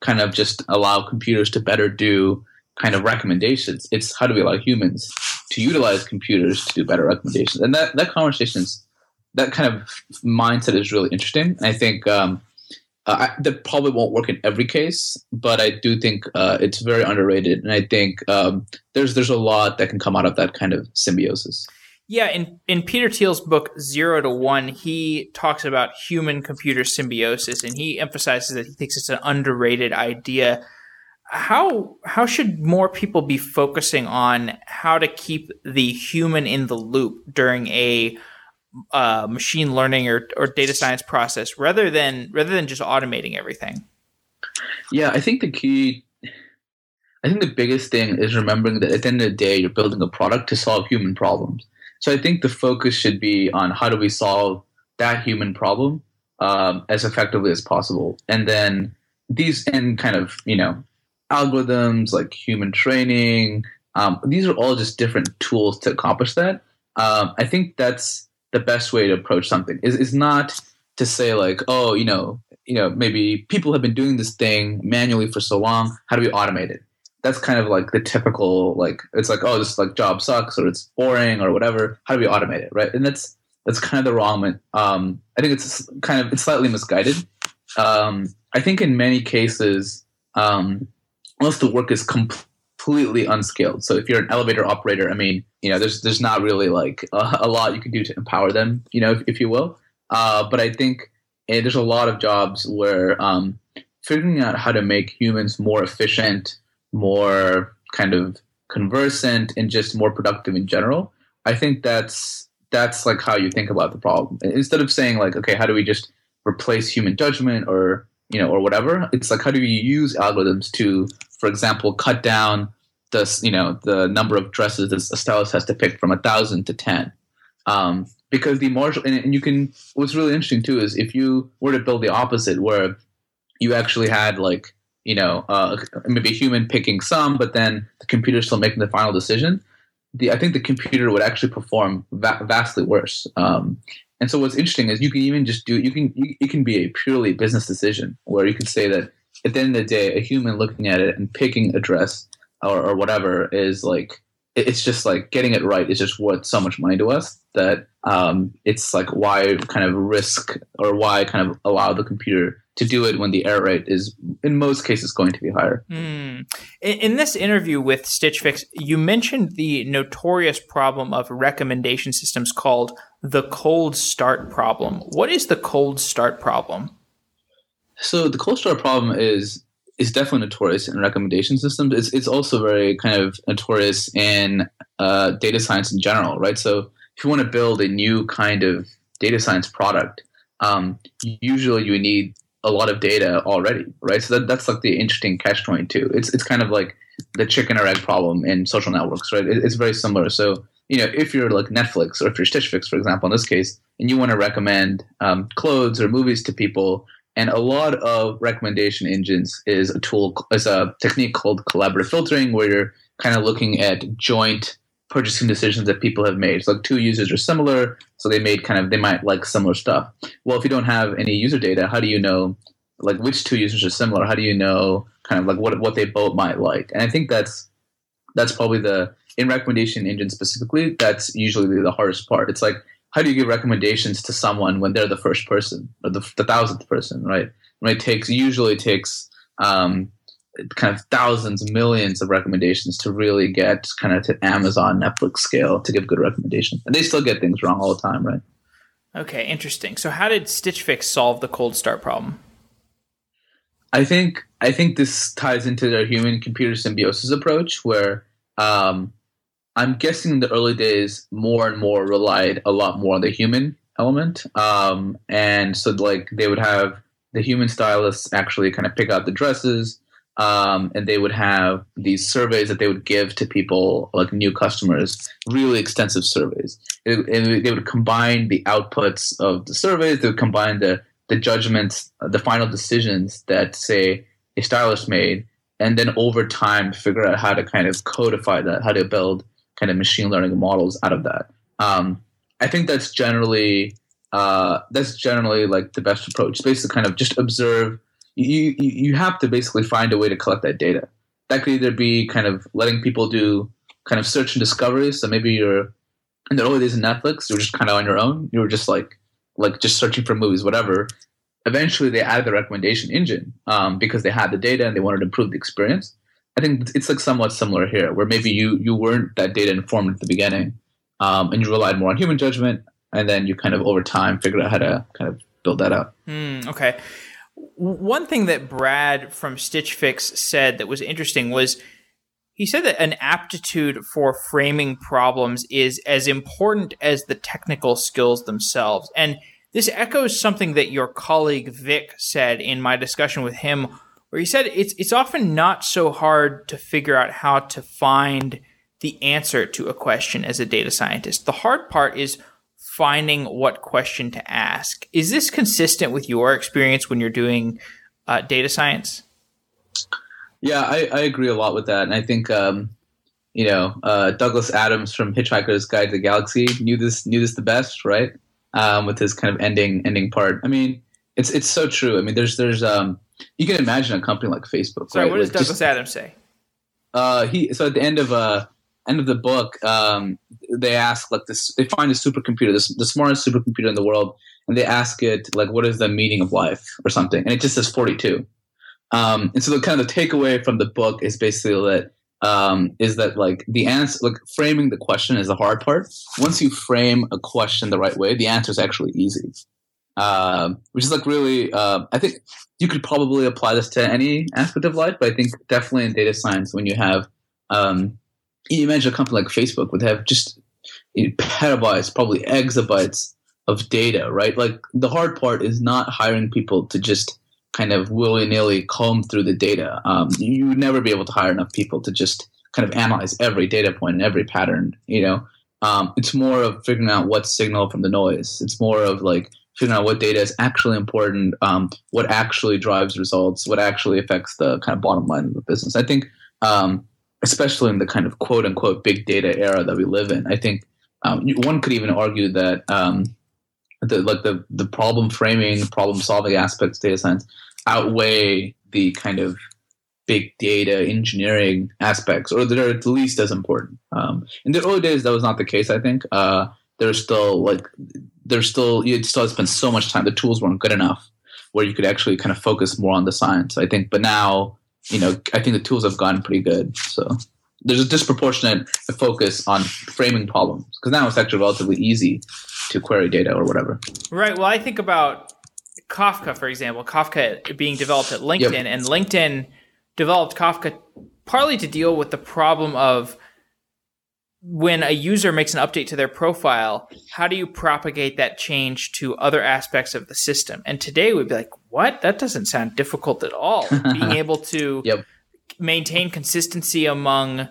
kind of just allow computers to better do kind of recommendations, it's how do we allow humans to utilize computers to do better recommendations. And that that conversation is that kind of mindset is really interesting. And I think um, uh, I, that probably won't work in every case, but I do think uh, it's very underrated, and I think um, there's there's a lot that can come out of that kind of symbiosis.
Yeah, in in Peter Thiel's book Zero to One, he talks about human computer symbiosis, and he emphasizes that he thinks it's an underrated idea. How how should more people be focusing on how to keep the human in the loop during a uh, machine learning or, or data science process rather than rather than just automating everything?
Yeah i think the key i think the biggest thing is remembering that at the end of the day you're building a product to solve human problems. So i think the focus should be on how do we solve that human problem um, as effectively as possible. And then these and kind of you know algorithms like human training um, these are all just different tools to accomplish that. Um, i think that's the best way to approach something is, is not to say like oh you know you know maybe people have been doing this thing manually for so long how do we automate it? That's kind of like the typical like it's like oh this like job sucks or it's boring or whatever how do we automate it right? And that's that's kind of the wrong um, i think it's kind of it's slightly misguided. Um, i think in many cases um, most of the work is completely unskilled. So if you're an elevator operator, I mean, you know, there's there's not really like a, a lot you can do to empower them, you know, if, if you will. Uh, but I think eh, there's a lot of jobs where um, figuring out how to make humans more efficient, more kind of conversant, and just more productive in general. I think that's that's like how you think about the problem. Instead of saying like, okay, how do we just replace human judgment or you know or whatever? It's like how do you use algorithms to for example, cut down the you know the number of dresses that a stylist has to pick from a thousand to ten. Um, because the marginal and, you can what's really interesting too is if you were to build the opposite where you actually had like you know uh, maybe a human picking some but then the computer still making the final decision the i think the computer would actually perform va- vastly worse um, and so what's interesting is you can even just do you can it can be a purely business decision where you can say that at the end of the day, a human looking at it and picking a dress or, or whatever is like it's just like getting it right is just worth so much money to us that um, it's like why kind of risk or why kind of allow the computer to do it when the error rate is in most cases going to be higher.
Mm. In, in, this interview with Stitch Fix, you mentioned the notorious problem of recommendation systems called the cold start problem. What is the cold start problem?
So the cold start problem is is definitely notorious in recommendation systems. It's it's also very kind of notorious in uh, data science in general, right? So if you want to build a new kind of data science product, um, usually you need a lot of data already, right? So that, that's like the interesting catch twenty two. It's it's kind of like the chicken or egg problem in social networks, right? It, it's very similar. So you know, if you're like Netflix or if you're Stitch Fix, for example, in this case, and you want to recommend um, clothes or movies to people, and a lot of recommendation engines is a tool, is a technique called collaborative filtering, where you're kind of looking at joint purchasing decisions that people have made. So like two users are similar, so they made kind of they might like similar stuff. Well, if you don't have any user data, how do you know like which two users are similar? How do you know kind of like what what they both might like? And I think that's that's probably the in recommendation engine specifically, that's usually the hardest part. It's like how do you give recommendations to someone when they're the first person or the, the thousandth person, right? When it takes usually takes um, kind of thousands, millions of recommendations to really get kind of to Amazon, Netflix scale to give good recommendations, and they still get things wrong all the time, right?
Okay, interesting. So, how did Stitch Fix solve the cold start problem?
I think I think this ties into their human computer symbiosis approach, where um, I'm guessing in the early days, more and more relied a lot more on the human element, um, and so like they would have the human stylists actually kind of pick out the dresses, um, and they would have these surveys that they would give to people like new customers, really extensive surveys. And they would combine the outputs of the surveys. They would combine the the judgments, the final decisions that say a stylist made, and then over time figure out how to kind of codify that, how to build kind of machine learning models out of that. Um, I think that's generally uh, that's generally like the best approach. basically kind of just observe. You, you you have to basically find a way to collect that data. That could either be kind of letting people do kind of search and discovery. So maybe you're in the early days of Netflix, you were just kind of on your own. You were just like like just searching for movies, whatever. Eventually, they added the recommendation engine um, because they had the data and they wanted to improve the experience. I think it's like somewhat similar here, where maybe you you weren't that data informed at the beginning, um, and you relied more on human judgment, and then you kind of over time figured out how to kind of build that out.
Mm, okay. One thing that Brad from Stitch Fix said that was interesting was he said that an aptitude for framing problems is as important as the technical skills themselves. And this echoes something that your colleague Vik said in my discussion with him, where he said it's it's often not so hard to figure out how to find the answer to a question as a data scientist. The hard part is finding what question to ask. Is this consistent with your experience when you're doing uh, data science?
Yeah, I, I, agree a lot with that, and I think um, you know uh, Douglas Adams from Hitchhiker's Guide to the Galaxy knew this knew this the best, right? Um, with his kind of ending ending part. I mean, it's it's so true. I mean, there's there's um, you can imagine a company like Facebook.
Sorry,
right?
what does
like
Douglas just, Adams say?
Uh, he so at the end of uh end of the book, um, they ask like this. They find a supercomputer, this the smartest supercomputer in the world, and they ask it like, "What is the meaning of life?" or something, and it just says forty two. Um, and so the kind of the takeaway from the book is basically that um, is that like the answer, like framing the question is the hard part. Once you frame a question the right way, the answer is actually easy. Uh, which is like really, uh, I think you could probably apply this to any aspect of life, but I think definitely in data science when you have, um, you imagine a company like Facebook would have just petabytes, probably exabytes of data, right? Like the hard part is not hiring people to just kind of willy nilly comb through the data. Um, you would never be able to hire enough people to just kind of analyze every data point and every pattern. You know, um, it's more of figuring out what signal from the noise. It's more of like figuring out what data is actually important, um, what actually drives results, what actually affects the kind of bottom line of the business. I think, um, especially in the kind of quote unquote big data era that we live in, I think um, one could even argue that um, the like the the problem framing, problem solving aspects of data science outweigh the kind of big data engineering aspects, or they're at least as important. Um, in the early days, that was not the case. I think uh, there's still like there's still you still spend so much time. The tools weren't good enough where you could actually kind of focus more on the science. I think, but now you know I think the tools have gotten pretty good. So there's a disproportionate focus on framing problems because now it's actually relatively easy to query data or whatever.
Right. Well, I think about Kafka, for example, Kafka being developed at LinkedIn, yep. and LinkedIn developed Kafka partly to deal with the problem of when a user makes an update to their profile, how do you propagate that change to other aspects of the system? And today we'd be like, what? That doesn't sound difficult at all. Being able to
Yep.
maintain consistency among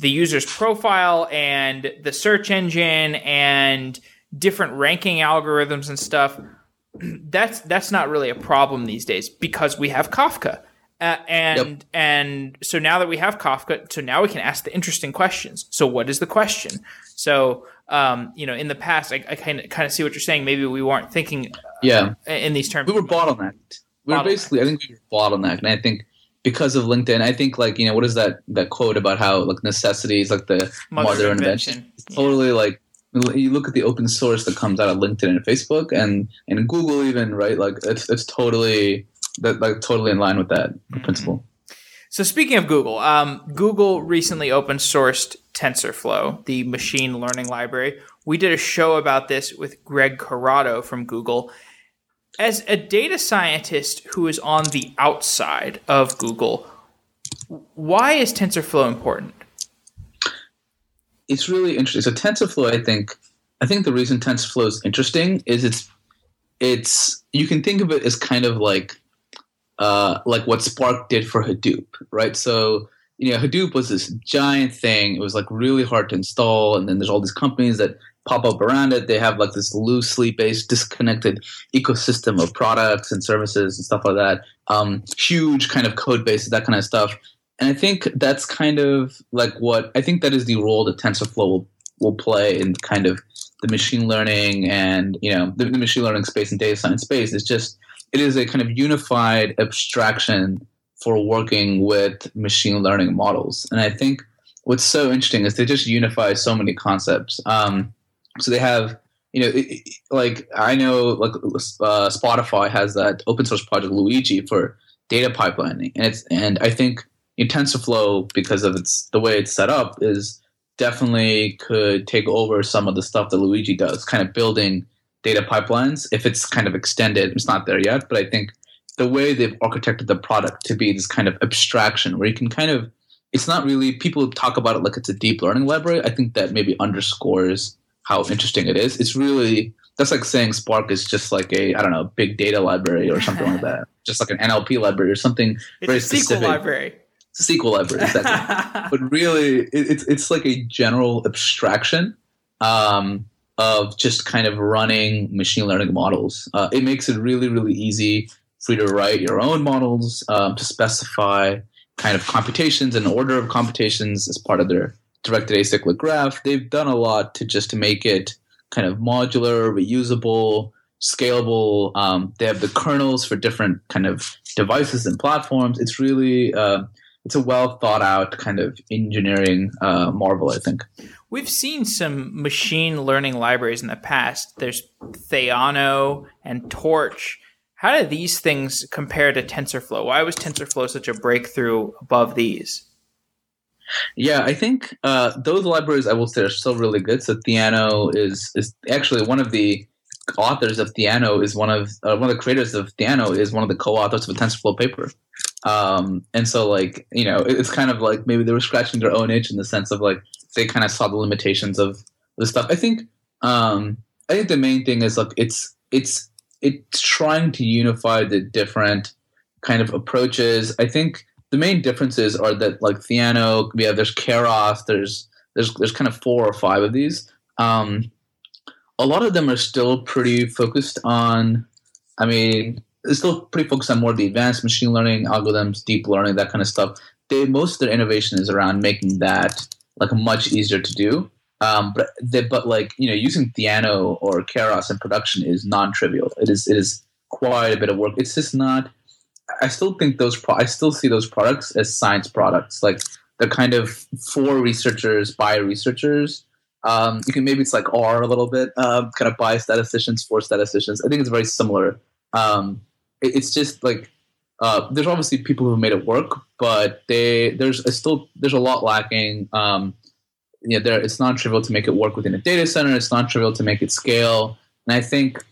the user's profile and the search engine and different ranking algorithms and stuff. That's that's not really a problem these days because we have Kafka. Uh, and and so now that we have Kafka, so now we can ask the interesting questions. So what is the question? So um, you know, in the past, I kind of kind of see what you're saying. Maybe we weren't thinking
Yeah.
in these terms.
we were bottlenecked. We were basically, I think we were bottlenecked, and I think because of LinkedIn, I think like you know what is that that quote about how like necessity is like the
Mother
mother, invention.
invention.
It's
Yeah.
totally like you look at the open source that comes out of LinkedIn and Facebook and and Google even right like it's it's totally that like totally in line with that
Mm-hmm.
principle.
So speaking of Google, um, Google recently open sourced TensorFlow, the machine learning library. We did a show about this with Greg Corrado from Google. As a data scientist who is on the outside of Google, why is TensorFlow important?
it's really interesting. So TensorFlow, I think, I think the reason TensorFlow is interesting is it's it's you can think of it as kind of like uh, like what Spark did for Hadoop, right? So you know, Hadoop was this giant thing. It was like really hard to install, and then there's all these companies that pop up around it. They have like this loosely based, disconnected ecosystem of products and services and stuff like that. Um, huge kind of code bases, that kind of stuff. And I think that's kind of like what I think that is the role that TensorFlow will, will play in kind of the machine learning and you know the, the machine learning space and data science space. It's just it is a kind of unified abstraction for working with machine learning models. And I think what's so interesting is they just unify so many concepts. Um, so they have you know, it, like I know, like uh, Spotify has that open source project Luigi for data pipelining, and it's and I think in TensorFlow because of its the way it's set up is definitely could take over some of the stuff that Luigi does, kind of building data pipelines. If it's kind of extended, it's not there yet, but I think the way they've architected the product to be this kind of abstraction where you can kind of it's not really people talk about it like it's a deep learning library. I think that maybe underscores how interesting it is. It's really that's like saying Spark is just like a I don't know big data library or something like that, just like an NLP library or something.
It's
Very
a SQL
specific.
library.
It's a SQL library, exactly. but really, it, it's it's like a general abstraction um, of just kind of running machine learning models. Uh, it makes it really really easy for you to write your own models um, to specify kind of computations and order of computations as part of their directed acyclic graph. They've done a lot to just to make it kind of modular, reusable, scalable. Um, they have the kernels for different kind of devices and platforms. It's really uh, it's a well thought out kind of engineering uh, marvel. I think.
We've seen some machine learning libraries in the past. There's Theano and Torch. How do these things compare to TensorFlow? Why was TensorFlow such a breakthrough above these?
Yeah, I think uh, those libraries I will say are still really good. So Theano is is actually one of the authors of Theano is one of uh, one of the creators of Theano is one of the co-authors of a TensorFlow paper. Um, and so like you know it's kind of like maybe they were scratching their own itch in the sense of like they kind of saw the limitations of the stuff. I think um, I think the main thing is like it's it's it's trying to unify the different kind of approaches. I think the main differences are that like Theano, yeah, there's Keras, there's there's there's kind of four or five of these. Um, a lot of them are still pretty focused on. I mean, they're still pretty focused on more the advanced machine learning algorithms, deep learning, that kind of stuff. They most of their innovation is around making that like much easier to do. Um, but they, but like you know, using Theano or Keras in production is non-trivial. It is it is quite a bit of work. It's just not. I still think those. Pro- I still see those products as science products. Like they're kind of for researchers by researchers. Um, you can maybe it's like R a little bit, um, kind of by statisticians for statisticians. I think it's very similar. Um, it's just like uh, there's obviously people who made it work, but they there's still there's a lot lacking. Um, you know, there it's non trivial to make it work within a data center. It's non trivial to make it scale. And I think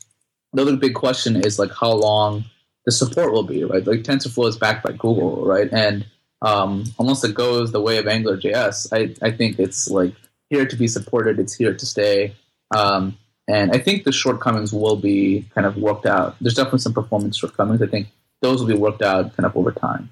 the other big question is like how long the support will be, right? Like TensorFlow is backed by Google, right? And um, unless it goes the way of AngularJS, I, I think it's like here to be supported. It's here to stay. Um, and I think the shortcomings will be kind of worked out. There's definitely some performance shortcomings. I think those will be worked out kind of over time.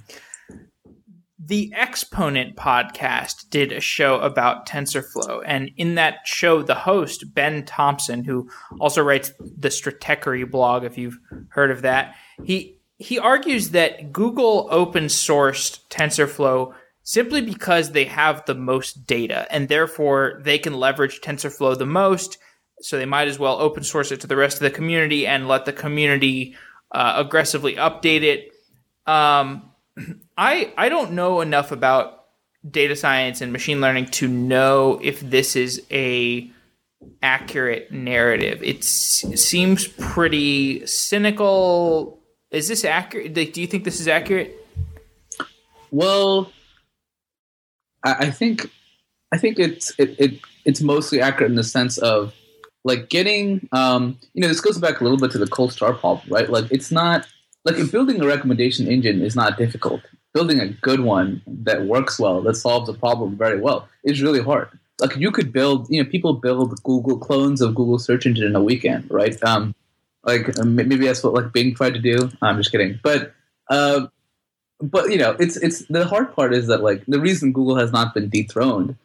The Exponent podcast did a show about TensorFlow, and in that show, the host Ben Thompson, who also writes the Stratechery blog, if you've heard of that, he he argues that Google open sourced TensorFlow simply because they have the most data, and therefore they can leverage TensorFlow the most. So they might as well open source it to the rest of the community and let the community uh, aggressively update it. Um, I I don't know enough about data science and machine learning to know if this is a accurate narrative. It seems pretty cynical. Is this accurate? Like, do you think this is accurate?
Well, I, I think I think it's it, it it's mostly accurate in the sense of like getting um you know this goes back a little bit to the cold start problem, right? Like it's not like building a recommendation engine is not difficult. Building a good one that works well, that solves a problem very well, is really hard. Like you could build, you know, people build Google clones of Google search engine in a weekend, right? Um, like maybe that's what like Bing tried to do. I'm just kidding, but uh, but you know, it's it's the hard part is that like the reason Google has not been dethroned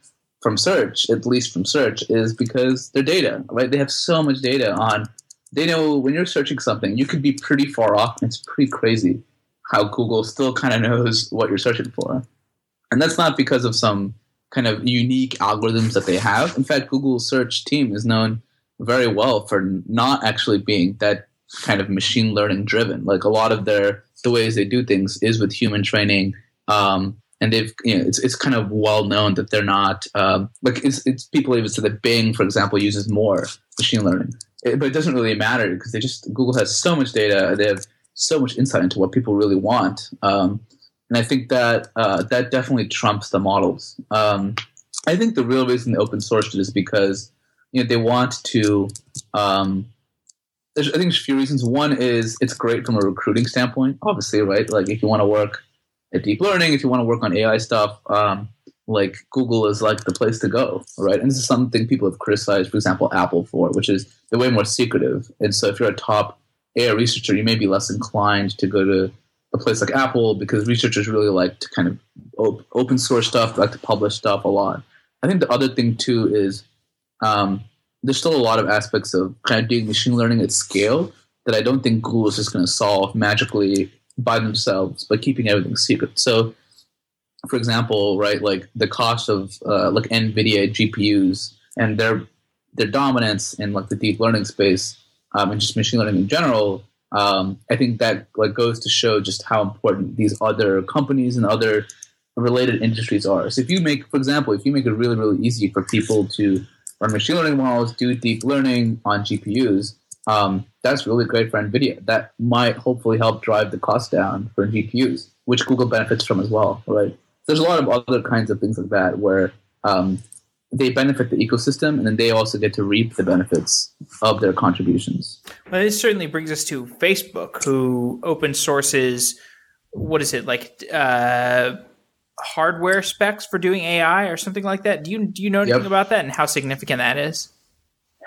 from search, at least from search, is because their data, right? They have so much data on they know when you're searching something, you could be pretty far off. It's pretty crazy how Google still kind of knows what you're searching for. And that's not because of some kind of unique algorithms that they have. In fact, Google's search team is known very well for not actually being that kind of machine learning driven. Like a lot of their the ways they do things is with human training. Um, and they've you know it's it's kind of well known that they're not um, like it's, it's people even say that Bing, for example, uses more machine learning it, but it doesn't really matter because they just Google has so much data. They have so much insight into what people really want, um, and I think that uh, that definitely trumps the models. Um, I think the real reason they open sourced it is because you know they want to. Um, I think there's a few reasons. One is it's great from a recruiting standpoint, obviously, right? Like if you want to work deep learning, if you want to work on AI stuff, um, like Google is like the place to go, right? And this is something people have criticized, for example, Apple for, which is they're way more secretive. And so if you're a top AI researcher, you may be less inclined to go to a place like Apple because researchers really like to kind of op- open source stuff, like to publish stuff a lot. I think the other thing too is um, there's still a lot of aspects of kind of doing machine learning at scale that I don't think Google is just going to solve magically by themselves by keeping everything secret. So for example, right, like the cost of uh, like NVIDIA GPUs and their their dominance in like the deep learning space um, and just machine learning in general, um, I think that like goes to show just how important these other companies and other related industries are. So if you make, for example, if you make it really really easy for people to run machine learning models, do deep learning on GPUs, um, that's really great for NVIDIA. That might hopefully help drive the cost down for GPUs, which Google benefits from as well, right? there's a lot of other kinds of things like that where um, they benefit the ecosystem and then they also get to reap the benefits of their contributions.
Well, this certainly brings us to Facebook, who open sources, what is it, like uh, hardware specs for doing AI or something like that? Do you, do you know anything yep. about that and how significant that is?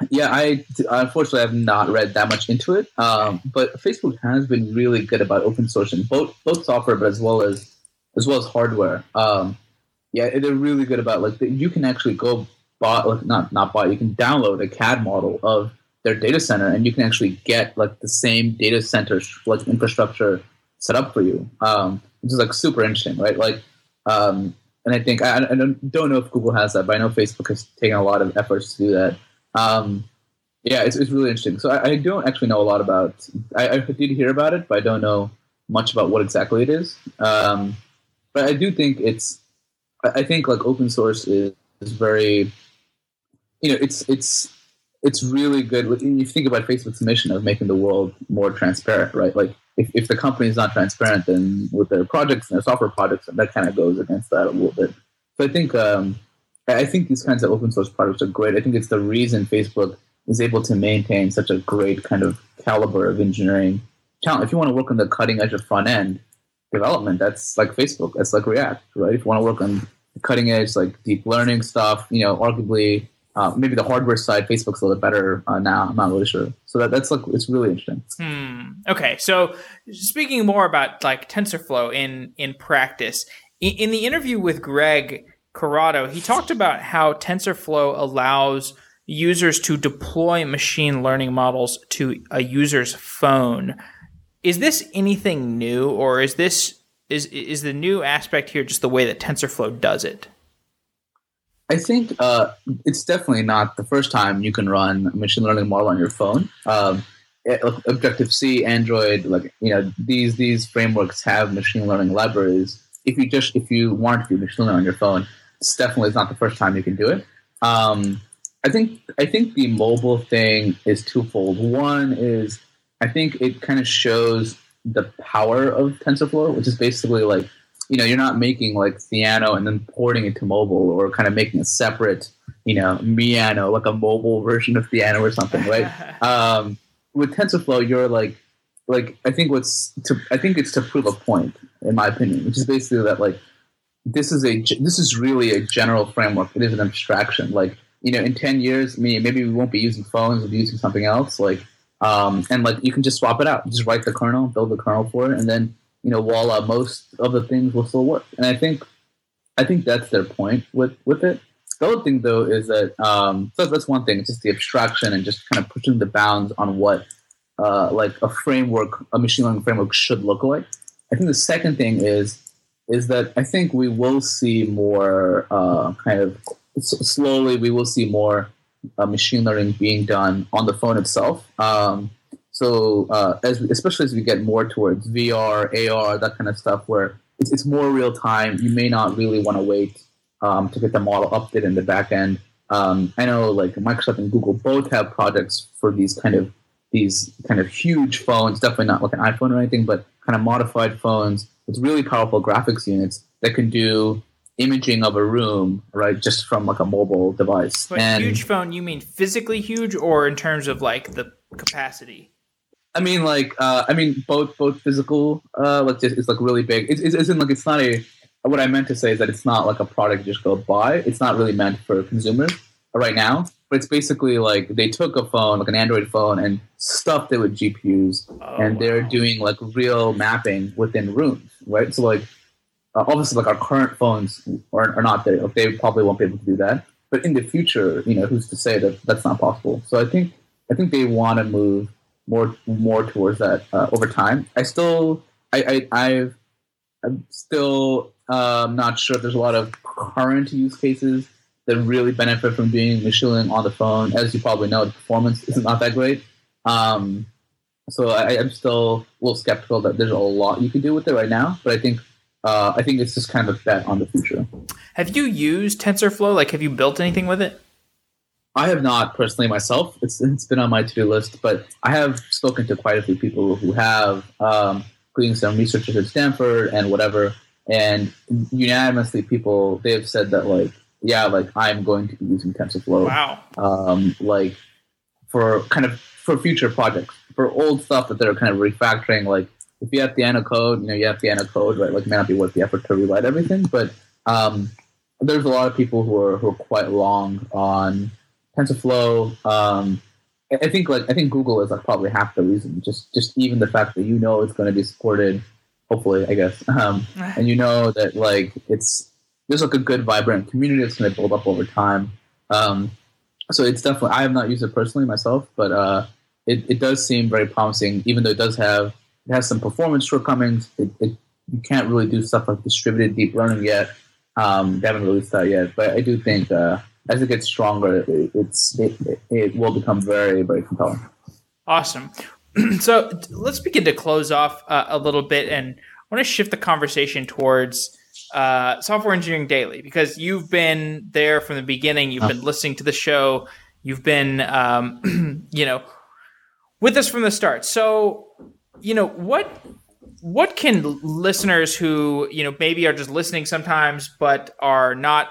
Yeah, I unfortunately have not read that much into it, um, but Facebook has been really good about open sourcing both both software, but as well as as well as hardware. Um, yeah, they're really good about like you can actually go buy like not not buy you can download a CAD model of their data center and you can actually get like the same data center like infrastructure set up for you, um, which is like super interesting, right? Like, um, and I think I, I don't, don't know if Google has that, but I know Facebook has taken a lot of efforts to do that. Um, yeah, it's, it's really interesting. So I, I, don't actually know a lot about. I, I, did hear about it, but I don't know much about what exactly it is. Um, but I do think it's I think like open source is, is very you know it's it's it's really good you think about Facebook's mission of making the world more transparent, right? Like if, if the company is not transparent, then with their projects and their software projects, that kind of goes against that a little bit. So I think um, I think these kinds of open source products are great. I think it's the reason Facebook is able to maintain such a great kind of caliber of engineering talent. If you want to work on the cutting edge of front end, development, that's like Facebook, that's like React, right? If you want to work on cutting edge like deep learning stuff. You know, arguably uh, maybe the hardware side, Facebook's a little better uh, now. I'm not really sure. So that, that's like it's really interesting.
Hmm. Okay, so speaking more about like TensorFlow in in practice, in, in the interview with Greg Corrado, he talked about how TensorFlow allows users to deploy machine learning models to a user's phone. Is this anything new, or is this is is the new aspect here just the way that TensorFlow does it?
I think uh, it's definitely not the first time you can run a machine learning model on your phone. Um, Objective C, Android, like you know, these these frameworks have machine learning libraries. If you just if you want to do machine learning on your phone, it's definitely not the first time you can do it. Um, I think I think the mobile thing is twofold. One is I think it kind of shows the power of TensorFlow, which is basically like you know, you're not making like Theano and then porting it to mobile or kind of making a separate, you know, Meano, like a mobile version of Theano or something, right? um, with TensorFlow, you're like, like I think what's to, I think it's to prove a point, in my opinion, which is basically that like this is a this is really a general framework. It is an abstraction. Like you know, in ten years, maybe we won't be using phones, we'll be using something else. Like um, and like you can just swap it out, just write the kernel, build the kernel for it, and then you know, voila, most of the things will still work. And I think, I think that's their point with with it. The other thing though is that um, so that's one thing, it's just the abstraction and just kind of pushing the bounds on what uh, like a framework, a machine learning framework should look like. I think the second thing is is that I think we will see more uh, kind of slowly we will see more uh, machine learning being done on the phone itself. Um, so uh, as we, especially as we get more towards VR, AR, that kind of stuff, where it's, it's more real time, you may not really want to wait um, to get the model updated in the back end. Um, I know like Microsoft and Google both have projects for these kind of these kind of huge phones, definitely not like an iPhone or anything, but kind of modified phones with really powerful graphics units that can do imaging of a room, right, just from like a mobile device.
But and huge phone, you mean physically huge, or in terms of like the capacity?
I mean, like, uh, I mean, both both physical, uh, like, just, it's like really big. It's, it's, it's in like it's not a. What I meant to say is that it's not like a product you just go buy. It's not really meant for consumers right now. But it's basically like they took a phone, like an Android phone, and stuffed it with GPUs, oh, and they're wow. doing like real mapping within rooms, right? So like, uh, obviously, like our current phones are, are not there. Like, they probably won't be able to do that. But in the future, you know, who's to say that that's not possible? So I think I think they want to move more more towards that uh, over time. I still I, I I've I'm still um, not sure if there's a lot of current use cases that really benefit from being machine learning on the phone. As you probably know, the performance is not that great. Um, so I, am still a little skeptical that there's a lot you can do with it right now. But I think uh, I think it's just kind of a bet on the future.
Have you used TensorFlow? Like, have you built anything with it?
I have not personally myself. It's it's been on my to do list, but I have spoken to quite a few people who have, um, including some researchers at Stanford and whatever. And unanimously, people they have said that like, yeah, like I'm going to be using TensorFlow.
Wow.
Um, like for kind of for future projects, for old stuff that they're kind of refactoring. Like if you have Theano code, you know, you have Theano code, right? Like it may not be worth the effort to rewrite everything, but um, there's a lot of people who are who are quite long on TensorFlow. Um, I think like I think Google is like probably half the reason. Just just even the fact that you know it's going to be supported, hopefully, I guess, um, and you know that like it's there's like a good vibrant community that's going to build up over time. Um, so it's definitely I have not used it personally myself, but uh, it it does seem very promising. Even though it does have it has some performance shortcomings, it, it you can't really do stuff like distributed deep learning yet. Um, they haven't released that yet, but I do think uh, as it gets stronger, it, it's it, it will become very very compelling.
Awesome. so let's begin to close off uh, a little bit, and I want to shift the conversation towards uh, software engineering daily because you've been there from the beginning. You've been listening to the show. You've been, um, you know, with us from the start. So, you know, what what can listeners who you know maybe are just listening sometimes but are not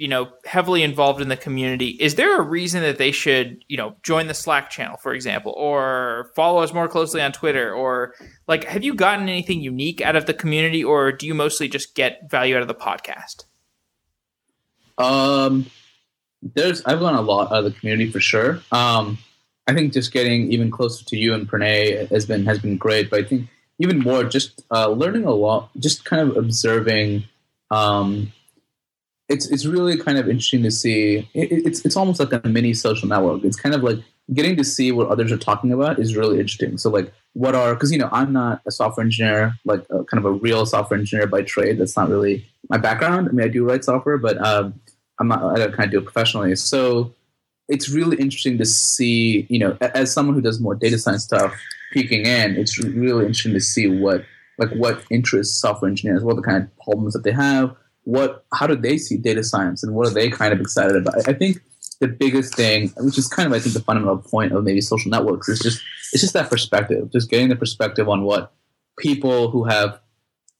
you know heavily involved in the community is there a reason that they should you know join the slack channel for example or follow us more closely on twitter or like have you gotten anything unique out of the community or do you mostly just get value out of the podcast
Um, there's I've learned a lot out of the community for sure. Um, I think just getting even closer to you and Pranay has been has been great. But I think even more just uh, learning a lot, just kind of observing. Um, it's it's really kind of interesting to see. It, it's it's almost like a mini social network. It's kind of like getting to see what others are talking about is really interesting. So like, what are because you know I'm not a software engineer, like a, kind of a real software engineer by trade. That's not really my background. I mean, I do write software, but um, I'm not. I don't kind of do it professionally. So it's really interesting to see. You know, as someone who does more data science stuff, peeking in, it's really interesting to see what like what interests software engineers, what the kind of problems that they have, what how do they see data science, and what are they kind of excited about. I think the biggest thing, which is kind of I think the fundamental point of maybe social networks, is just it's just that perspective, just getting the perspective on what people who have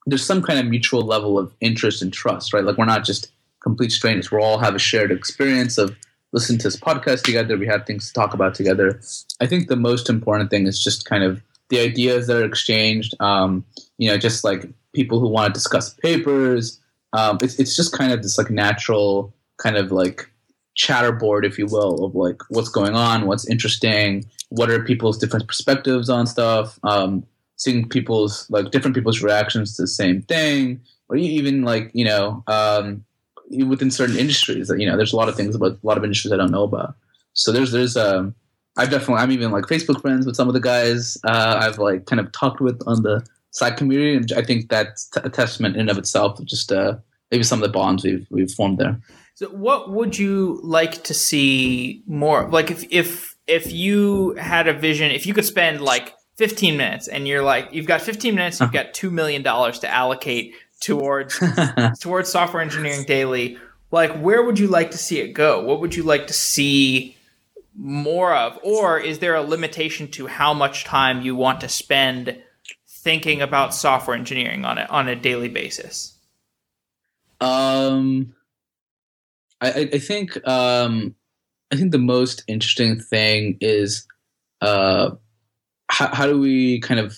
there's some kind of mutual level of interest and trust, right? Like we're not just complete strangers. We all have a shared experience of listening to this podcast together. We have things to talk about together. I think the most important thing is just kind of the ideas that are exchanged. Um, you know, just like people who want to discuss papers. Um, it's it's just kind of this like natural kind of like chatterboard, if you will, of like what's going on, what's interesting, what are people's different perspectives on stuff, um, seeing people's like different people's reactions to the same thing, or even like you know um, within certain industries that you know there's a lot of things about a lot of industries I don't know about. So there's there's um I've definitely I'm even like Facebook friends with some of the guys uh, I've like kind of talked with on the side community, and I think that's a testament in and of itself. Just uh, maybe some of the bonds we've we've formed there.
So, what would you like to see more? Like, if if if you had a vision, if you could spend like 15 minutes, and you're like, you've got 15 minutes, you've got two million dollars to allocate towards towards software engineering daily. Like, where would you like to see it go? What would you like to see more of, or is there a limitation to how much time you want to spend thinking about software engineering on it on a daily basis?
Um I, I think um, I think the most interesting thing is uh, how, how do we kind of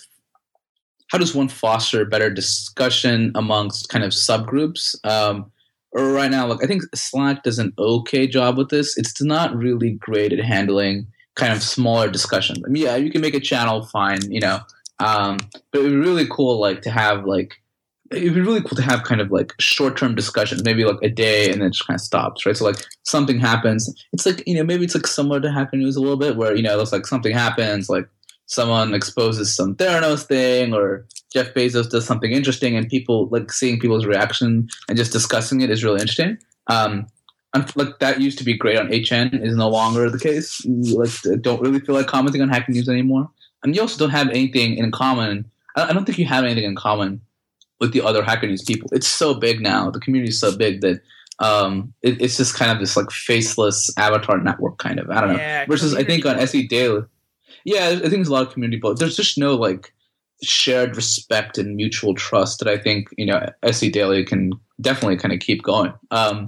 how does one foster better discussion amongst kind of subgroups? Um, right now, look, I think Slack does an okay job with this. It's not really great at handling kind of smaller discussions. I mean, yeah, you can make a channel, fine, you know, um, but it would be really cool, like to have like it'd be really cool to have kind of like short term discussions, maybe like a day and then it just kind of stops, right? So like something happens. It's like, you know, maybe it's like similar to Hacker News a little bit where, you know, it's like something happens, like someone exposes some Theranos thing or Jeff Bezos does something interesting and people like seeing people's reaction and just discussing it is really interesting. Um, like that used to be great on HN is no longer the case. Like don't really feel like commenting on Hacker News anymore. And you also don't have anything in common. I don't think you have anything in common with the other Hacker News people. It's so big now. The community is so big that um, it, it's just kind of this like faceless avatar network kind of. I don't know. Yeah, Versus I think on SE Daily, yeah, I think there's a lot of community, but there's just no like shared respect and mutual trust that I think you know SE Daily can definitely kind of keep going um,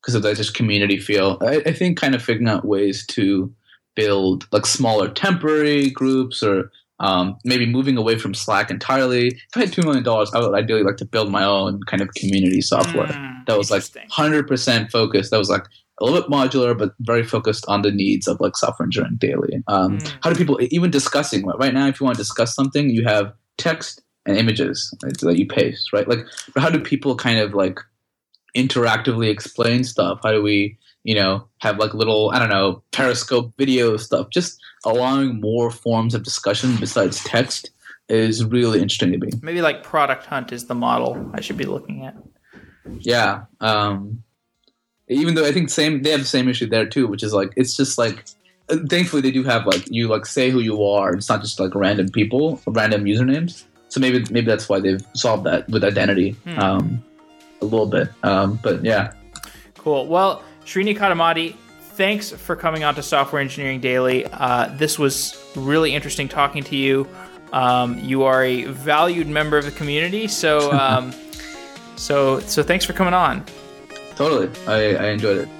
because of that just community feel. I, I think kind of figuring out ways to build like smaller temporary groups or um, maybe moving away from Slack entirely. If I had two million dollars, I would ideally like to build my own kind of community software mm, that was like hundred percent focused. That was like a little bit modular, but very focused on the needs of like software engineering daily. Um, mm. How do people even discussing right now? If you want to discuss something, you have text and images right, that you paste, right? Like, how do people kind of like interactively explain stuff? How do we you know, have like little, I don't know, Periscope video stuff. Just allowing more forms of discussion besides text is really interesting to me.
Maybe like Product Hunt is the model I should be looking at.
Yeah. Um, even though I think same they have the same issue there too, which is like it's just like uh, thankfully they do have like you like say who you are. It's not just like random people, random usernames. So maybe maybe that's why they've solved that with identity hmm. um, a little bit. Um, but yeah.
Cool. Well, Srini Kadamati, thanks for coming on to Software Engineering Daily. Uh, this was really interesting talking to you. Um, you are a valued member of the community, so um, so so thanks for coming on.
Totally, I, I enjoyed it.